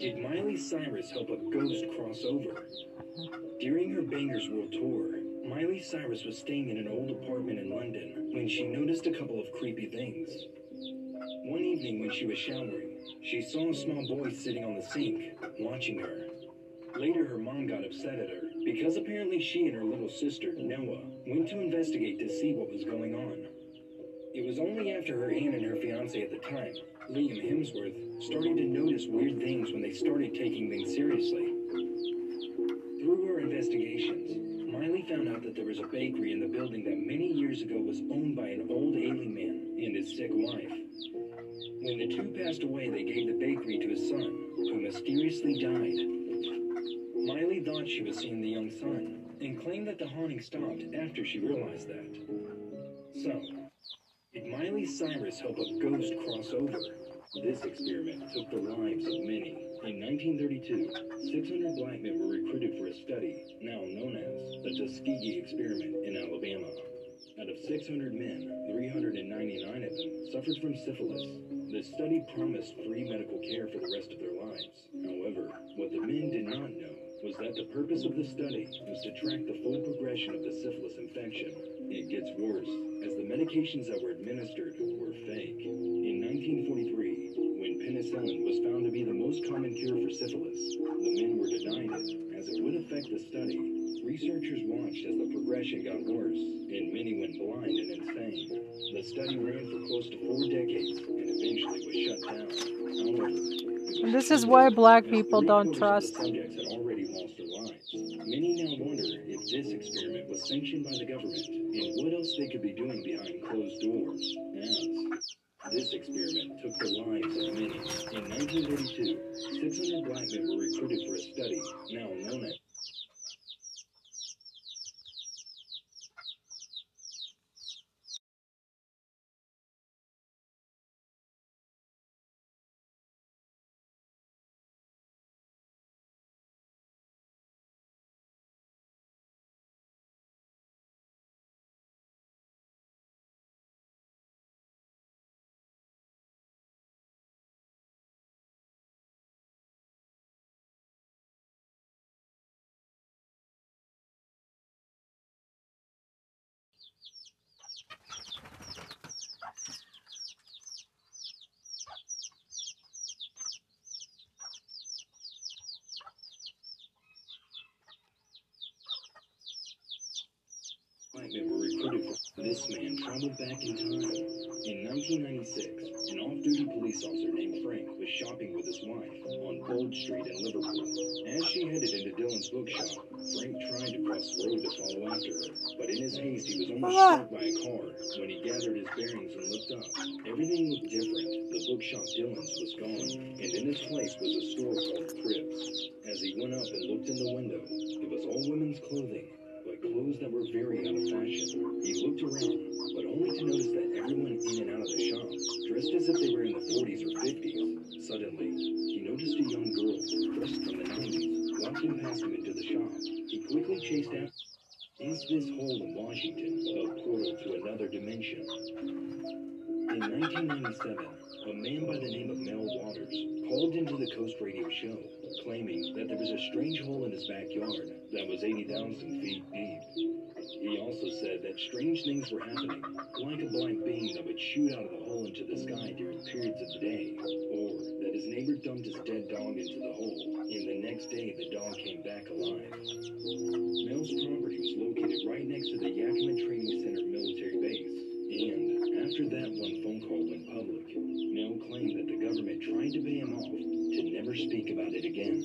Did Miley Cyrus help a ghost cross over? During her Bangerz World Tour, Miley Cyrus was staying in an old apartment in London when she noticed a couple of creepy things. One evening when she was showering, she saw a small boy sitting on the sink, watching her. Later, her mom got upset at her because apparently she and her little sister, Noah, went to investigate to see what was going on. It was only after her aunt and her fiance at the time, Liam Hemsworth, started to notice weird things when they started taking things seriously. Through her investigations, Miley found out that there was a bakery in the building that many years ago was owned by an old alien man and his sick wife. When the two passed away, they gave the bakery to his son, who mysteriously died. Miley thought she was seeing the young son and claimed that the haunting stopped after she realized that. So, did Miley Cyrus help a ghost cross over? This experiment took the lives of many. In 1932, 600 black men were recruited for a study now known as the Tuskegee Experiment in Alabama. Out of 600 men, 399 of them suffered from syphilis. The study promised free medical care for the rest of their lives. However, what the men did not know was that the purpose of the study was to track the full progression of the syphilis infection. It gets worse, as the medications that were administered were fake. In 1943, when penicillin was found to be the most common cure for syphilis, the men were denied it, as it would affect the study. Researchers watched as the progression got worse, and many went blind and insane. The study ran for close to four decades and eventually was shut down. However, And this is why black people don't trust. Many now wonder if this experiment was sanctioned by the government and what else they could be doing behind closed doors. As this experiment took the lives of many. In 1932, 600 black men were recruited for a study now known as Black men were recruited for this man traveled back in time. In 1996, an off-duty police officer named Frank was shopping with his wife on George Street in Liverpool. As she headed into Dylan's bookshop, Frank tried to cross the road to follow after her, but in his haste he was almost Ah. struck by a car. When he gathered his bearings and looked up, everything looked different. The bookshop Dylan's was gone, and in its place was a store called Cripps. As he went up and looked in the window, it was all women's clothing, clothes that were very out of fashion. He looked around, but only to notice that everyone in and out of the shop dressed as if they were in the 40s or 50s. Suddenly, he noticed a young girl dressed from the 90s walking past him into the shop. He quickly chased after. Is this hole in Washington a portal to another dimension? In 1997, a man by the name of Mel Waters called into the Coast Radio show, claiming that there was a strange hole in his backyard that was 80,000 feet deep. He also said that strange things were happening, like a black being that would shoot out of the hole into the sky during periods of the day, or that his neighbor dumped his dead dog into the hole, and the next day the dog came back alive. Mel's property was located right next to the Yakima Training Center military base, and after that one phone call went public, Mel claimed that the government tried to pay him off to never speak about it again.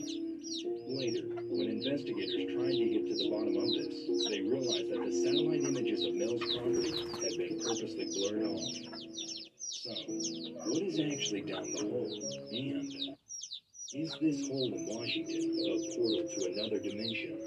Later, when investigators tried to get to the bottom of this, they realized that the satellite images of Mel's property had been purposely blurred off. So, what is actually down the hole? And is this hole in Washington a portal to another dimension?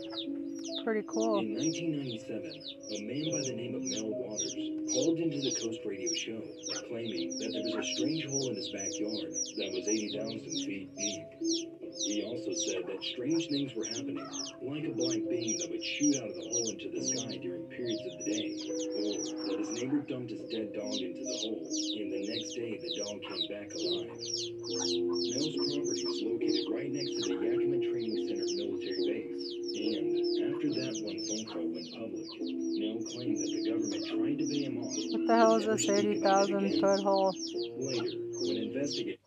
Pretty cool. In 1997, a man by the name of Mel Waters called into the Coast Radio show, claiming that there was a strange hole in his backyard that was 80,000 feet deep. He also said that strange things were happening, like a black being that would shoot out of the hole into the sky during periods of the day, or that his neighbor dumped his dead dog into the hole, and the next day the dog came back alive. Mel's property was located right next to the Yakima Training Center military base, and after that one phone call went public, Mel claimed that the government tried to pay him off. What the hell is this 80,000 foot hole? Later, when investigators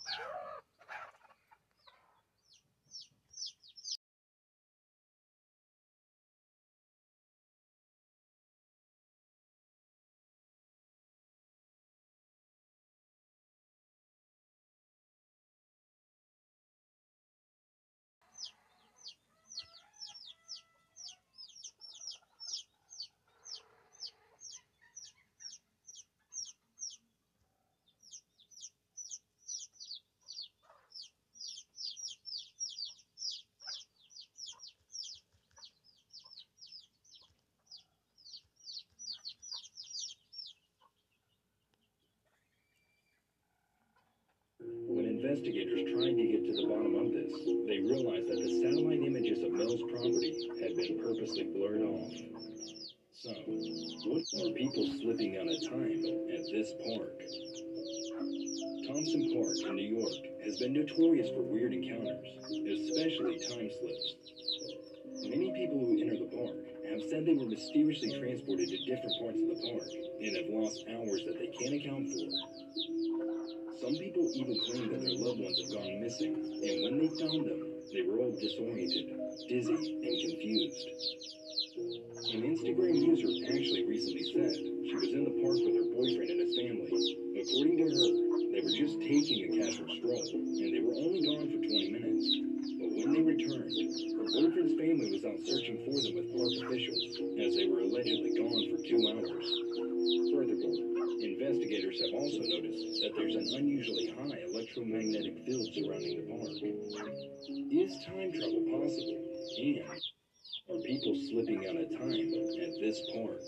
and have lost hours that they can't account for. Some people even claim that their loved ones have gone missing, and when they found them, they were all disoriented, dizzy, and confused. An Instagram user actually recently said she was in the park with her boyfriend and his family. According to her, they were just taking a casual stroll, and they were only gone for 20 minutes. But when they returned, her boyfriend's family was out searching for them with park officials, as they were allegedly gone for two hours. Furthermore, investigators have also noticed that there's an unusually high electromagnetic field surrounding the park. Is time travel possible? And are people slipping out of time at this park?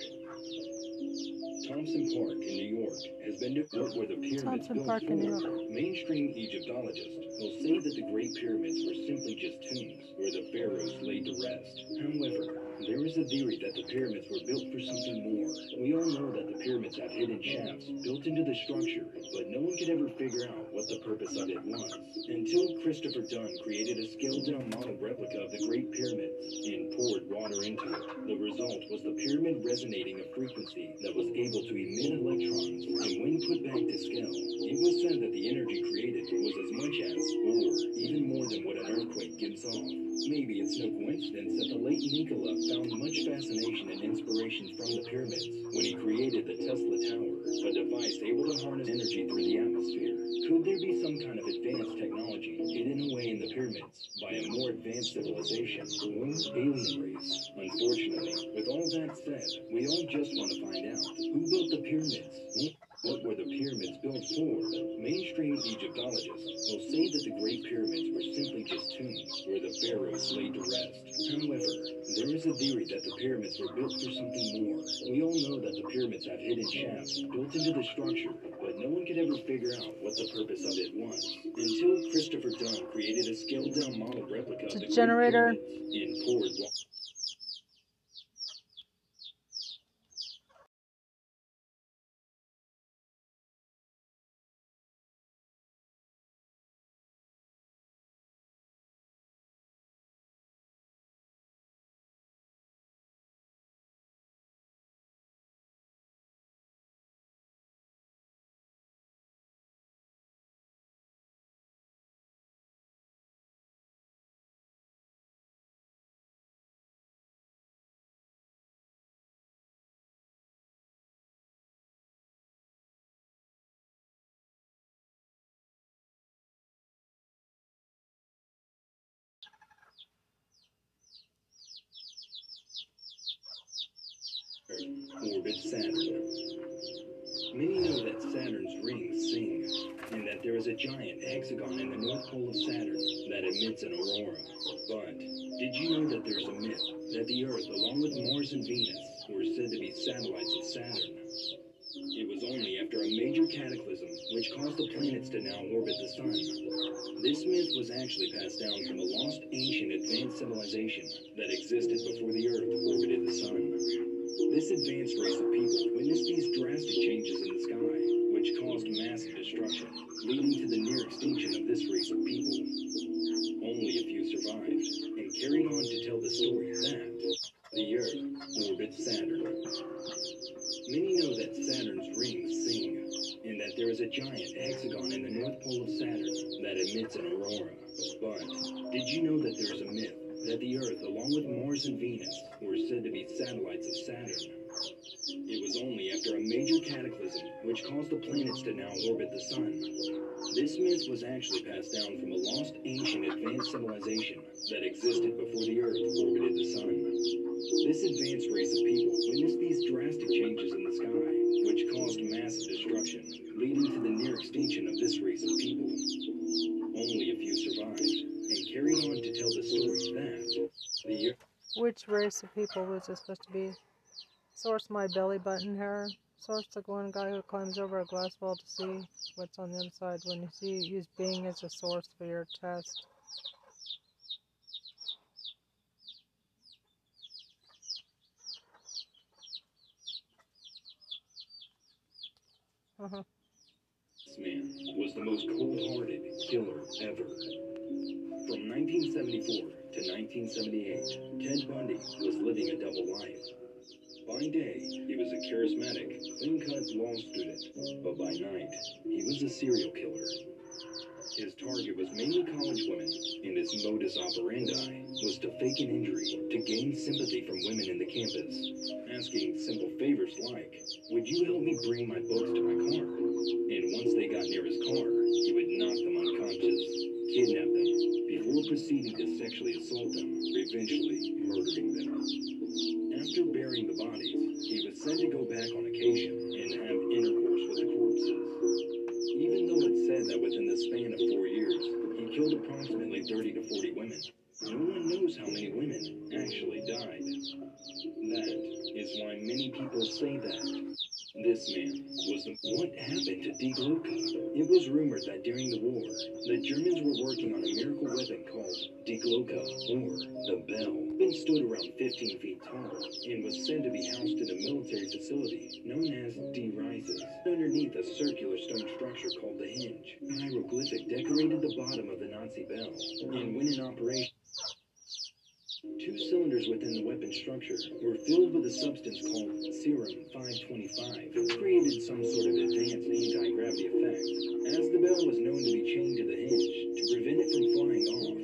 Thompson Park in New York has been developed where the pyramids Thompson built Park in New for. Mainstream Egyptologists will say that the Great Pyramids were simply just tombs where the pharaohs laid to rest. However, there is a theory that the pyramids were built for something more. We all know that the pyramids have hidden shafts built into the structure, but no one could ever figure out what the purpose of it was. Until Christopher Dunn created a scaled-down model replica of the Great Pyramids and poured water into it. The result was the pyramid resonating a frequency that was able to emit electrons, and when put back to scale, it was said that the energy created was as much as, or even more than what an earthquake gives off. Maybe it's no coincidence that the late Nikola found much fascination and inspiration from the pyramids when he created the Tesla Tower, a device able to harness energy through the atmosphere. Could there be some kind of advanced technology hidden away in the pyramids by a more advanced civilization or alien race? Unfortunately, with all that said, we all just want to find out who built the pyramids. Hmm? What were the pyramids built for? Mainstream Egyptologists will say that the Great Pyramids were simply just tombs where the pharaohs laid to rest. However, there is a theory that the pyramids were built for something more. We all know that the pyramids have hidden shafts built into the structure, but no one could ever figure out what the purpose of it was until Christopher Dunn created a scaled-down model replica of the Great generator. Pyramids in poured water. Orbit Saturn. Many know that Saturn's rings sing, and that there is a giant hexagon in the north pole of Saturn that emits an aurora. But did you know that there's a myth that the Earth, along with Mars and Venus, were said to be satellites of Saturn? It was only after a major cataclysm which caused the planets to now orbit the Sun. This myth was actually passed down from a lost ancient advanced civilization that existed before the Earth orbited the Sun. This advanced race of people witnessed these drastic changes in the sky, which caused massive destruction, leading to the near extinction of this race of people. Only a few survived, and carried on to tell the story that the Earth orbits Saturn. Many know that Saturn's rings sing, and that there is a giant hexagon in the north pole of Saturn that emits an aurora. But did you know that there is a myth that the Earth, along with Mars and Venus, were said to be satellites of Saturn? It was only after a major cataclysm which caused the planets to now orbit the Sun. This myth was actually passed down from a lost ancient advanced civilization that existed before the Earth orbited the Sun. This advanced race of people witnessed these drastic changes in the sky, which caused massive destruction, leading to the near extinction of this race of people. Only a few survived, and carried on to tell Which race of people was this supposed to be? Source my belly button hair. Source the one guy who climbs over a glass wall to see what's on the other side. When you see, use Bing as a source for your test. Uh-huh. This man was the most cold-hearted killer ever. From 1974 to 1978, Ted Bundy was living a double life. By day, he was a charismatic, clean-cut law student, but by night, he was a serial killer. His target was mainly college women, and his modus operandi was to fake an injury to gain sympathy from women in the campus, asking simple favors like, Would you help me bring my books to my car? And once they got near his car, he would knock them unconscious, kidnap them, proceeding to sexually assault them, eventually murdering them. After burying the bodies, he was said to go back on occasion and have intercourse with the corpses. Even though it's said that within the span of four years, he killed approximately 30 to 40 women, no one knows how many women actually died. That is why many people say that. This man was the... What happened to Glocke? It was rumored that during the war, the Germans were working on a miracle weapon called Glocke, or the Bell. It stood around 15 feet tall and was said to be housed in a military facility known as Die Riese. Underneath a circular stone structure called the Hinge, a hieroglyphic decorated the bottom of the Nazi bell, and when in operation, Two cylinders within the weapon structure were filled with a substance called Xerum 525, which created some sort of advanced anti-gravity effect. As the bell was known to be chained to the hinge to prevent it from flying off,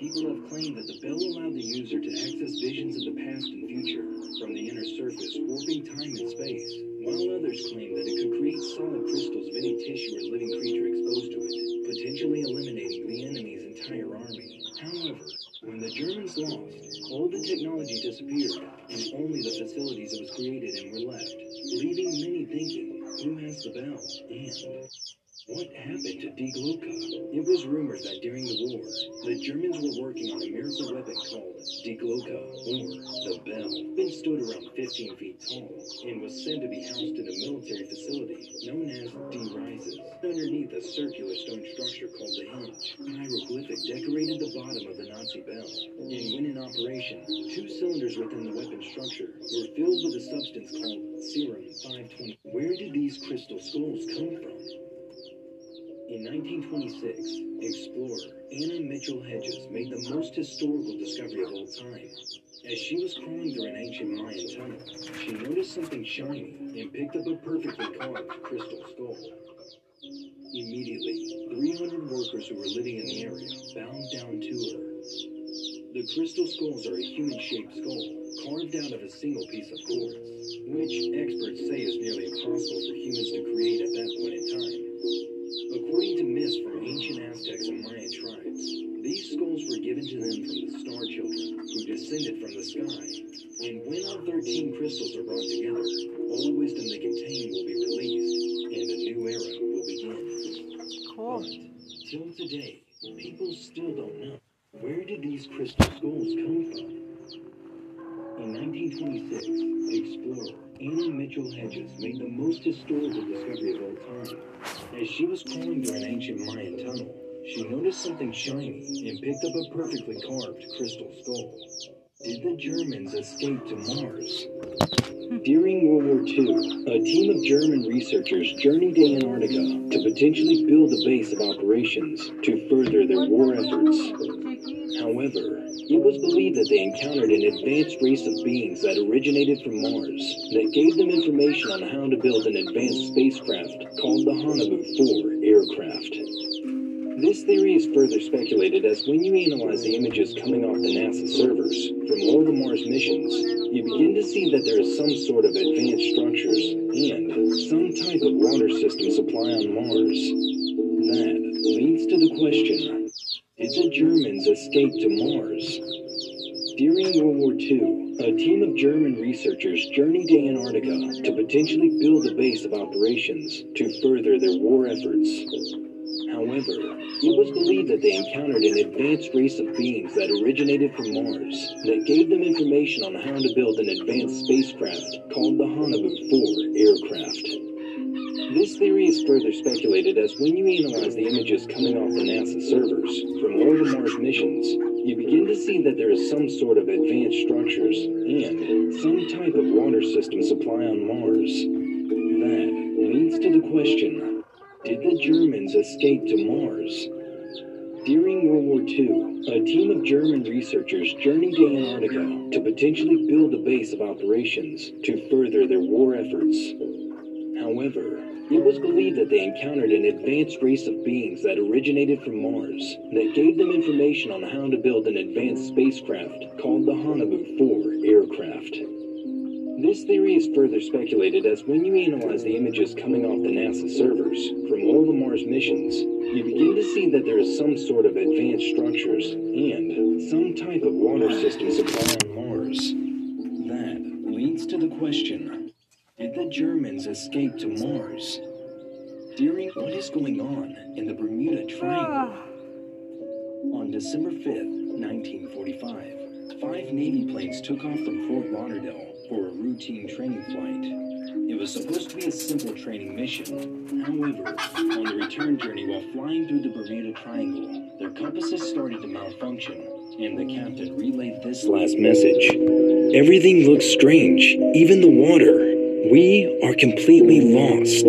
people have claimed that the bell allowed the user to access visions of the past and future from the inner surface, warping time and space, while others claim that it could create solid crystals of any tissue or living creature exposed to it, potentially eliminating the enemy's entire army. However, when the Germans lost, all the technology disappeared, and only the facilities it was created in were left, leaving many thinking, who has the bell? And what happened to Glocke? It was rumored that during the war, the Germans were working on a miracle weapon called Glocke, or the Bell. It stood around 15 feet tall and was said to be housed in a military facility known as Die Riese. Underneath a circular stone structure called the Hinge, hieroglyphic decorated the bottom of the Nazi bell. And when in operation, two cylinders within the weapon structure were filled with a substance called Xerum 520. Where did these crystal skulls come from? In 1926, explorer Anna Mitchell Hedges made the most historical discovery of all time. As she was crawling through an ancient Mayan tunnel, she noticed something shiny and picked up a perfectly carved crystal skull. Immediately, 300 workers who were living in the area bowed down to her. The crystal skulls are a human-shaped skull carved out of a single piece of quartz, which experts say is nearly impossible for humans to create at that point in time. According to myths from ancient Aztecs and Mayan tribes, these skulls were given to them from the Star Children, who descended from the sky. And when all 13 crystals are brought together, all the wisdom they contain will be released, and a new era will begin. Cool. But, till today, people still don't know, where did these crystal skulls come from? In 1926, explorer Anna Mitchell Hedges made the most historical discovery of all time. As she was crawling through an ancient Mayan tunnel, she noticed something shiny and picked up a perfectly carved crystal skull. Did the Germans escape to Mars? During World War II, a team of German researchers journeyed to Antarctica to potentially build a base of operations to further their war efforts. However, it was believed that they encountered an advanced race of beings that originated from Mars that gave them information on how to build an advanced spacecraft called the Haunebu 4 aircraft. This theory is further speculated as when you analyze the images coming off the NASA servers from the Mars missions, you begin to see that there is some sort of advanced structures and some type of water system supply on Mars. That leads to the question, did the Germans escape to Mars? During World War II, a team of German researchers journeyed to Antarctica to potentially build a base of operations to further their war efforts. However, it was believed that they encountered an advanced race of beings that originated from Mars that gave them information on how to build an advanced spacecraft called the Haunebu 4 aircraft. This theory is further speculated as when you analyze the images coming off the NASA servers from all the Mars missions, you begin to see that there is some sort of advanced structures and some type of water system supply on Mars. That leads to the question, did the Germans escape to Mars? During World War II, a team of German researchers journeyed to Antarctica to potentially build a base of operations to further their war efforts. However, it was believed that they encountered an advanced race of beings that originated from Mars that gave them information on how to build an advanced spacecraft called the Haunebu 4 aircraft. This theory is further speculated as when you analyze the images coming off the NASA servers from all the Mars missions, you begin to see that there is some sort of advanced structures and some type of water system supply on Mars. That leads to the question, did the Germans escape to Mars? During what is going on in the Bermuda Triangle? On December 5th, 1945, five Navy planes took off from Fort Lauderdale for a routine training flight. It was supposed to be a simple training mission. However, on the return journey while flying through the Bermuda Triangle, their compasses started to malfunction, and the captain relayed this last message. Everything looks strange, even the water. We are completely lost.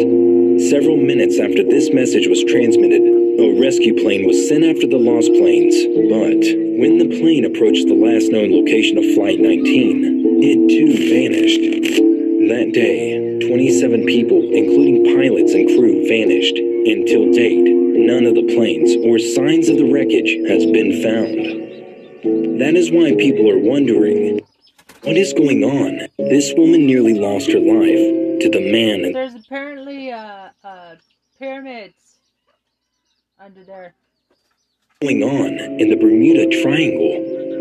Several minutes after this message was transmitted, a rescue plane was sent after the lost planes. But when the plane approached the last known location of Flight 19, it too vanished. That day, 27 people, including pilots and crew, vanished. Until date, none of the planes or signs of the wreckage has been found. That is why people are wondering what is going on? This woman nearly lost her life, to the man There's apparently uh, uh, pyramids under there. going on in the Bermuda Triangle.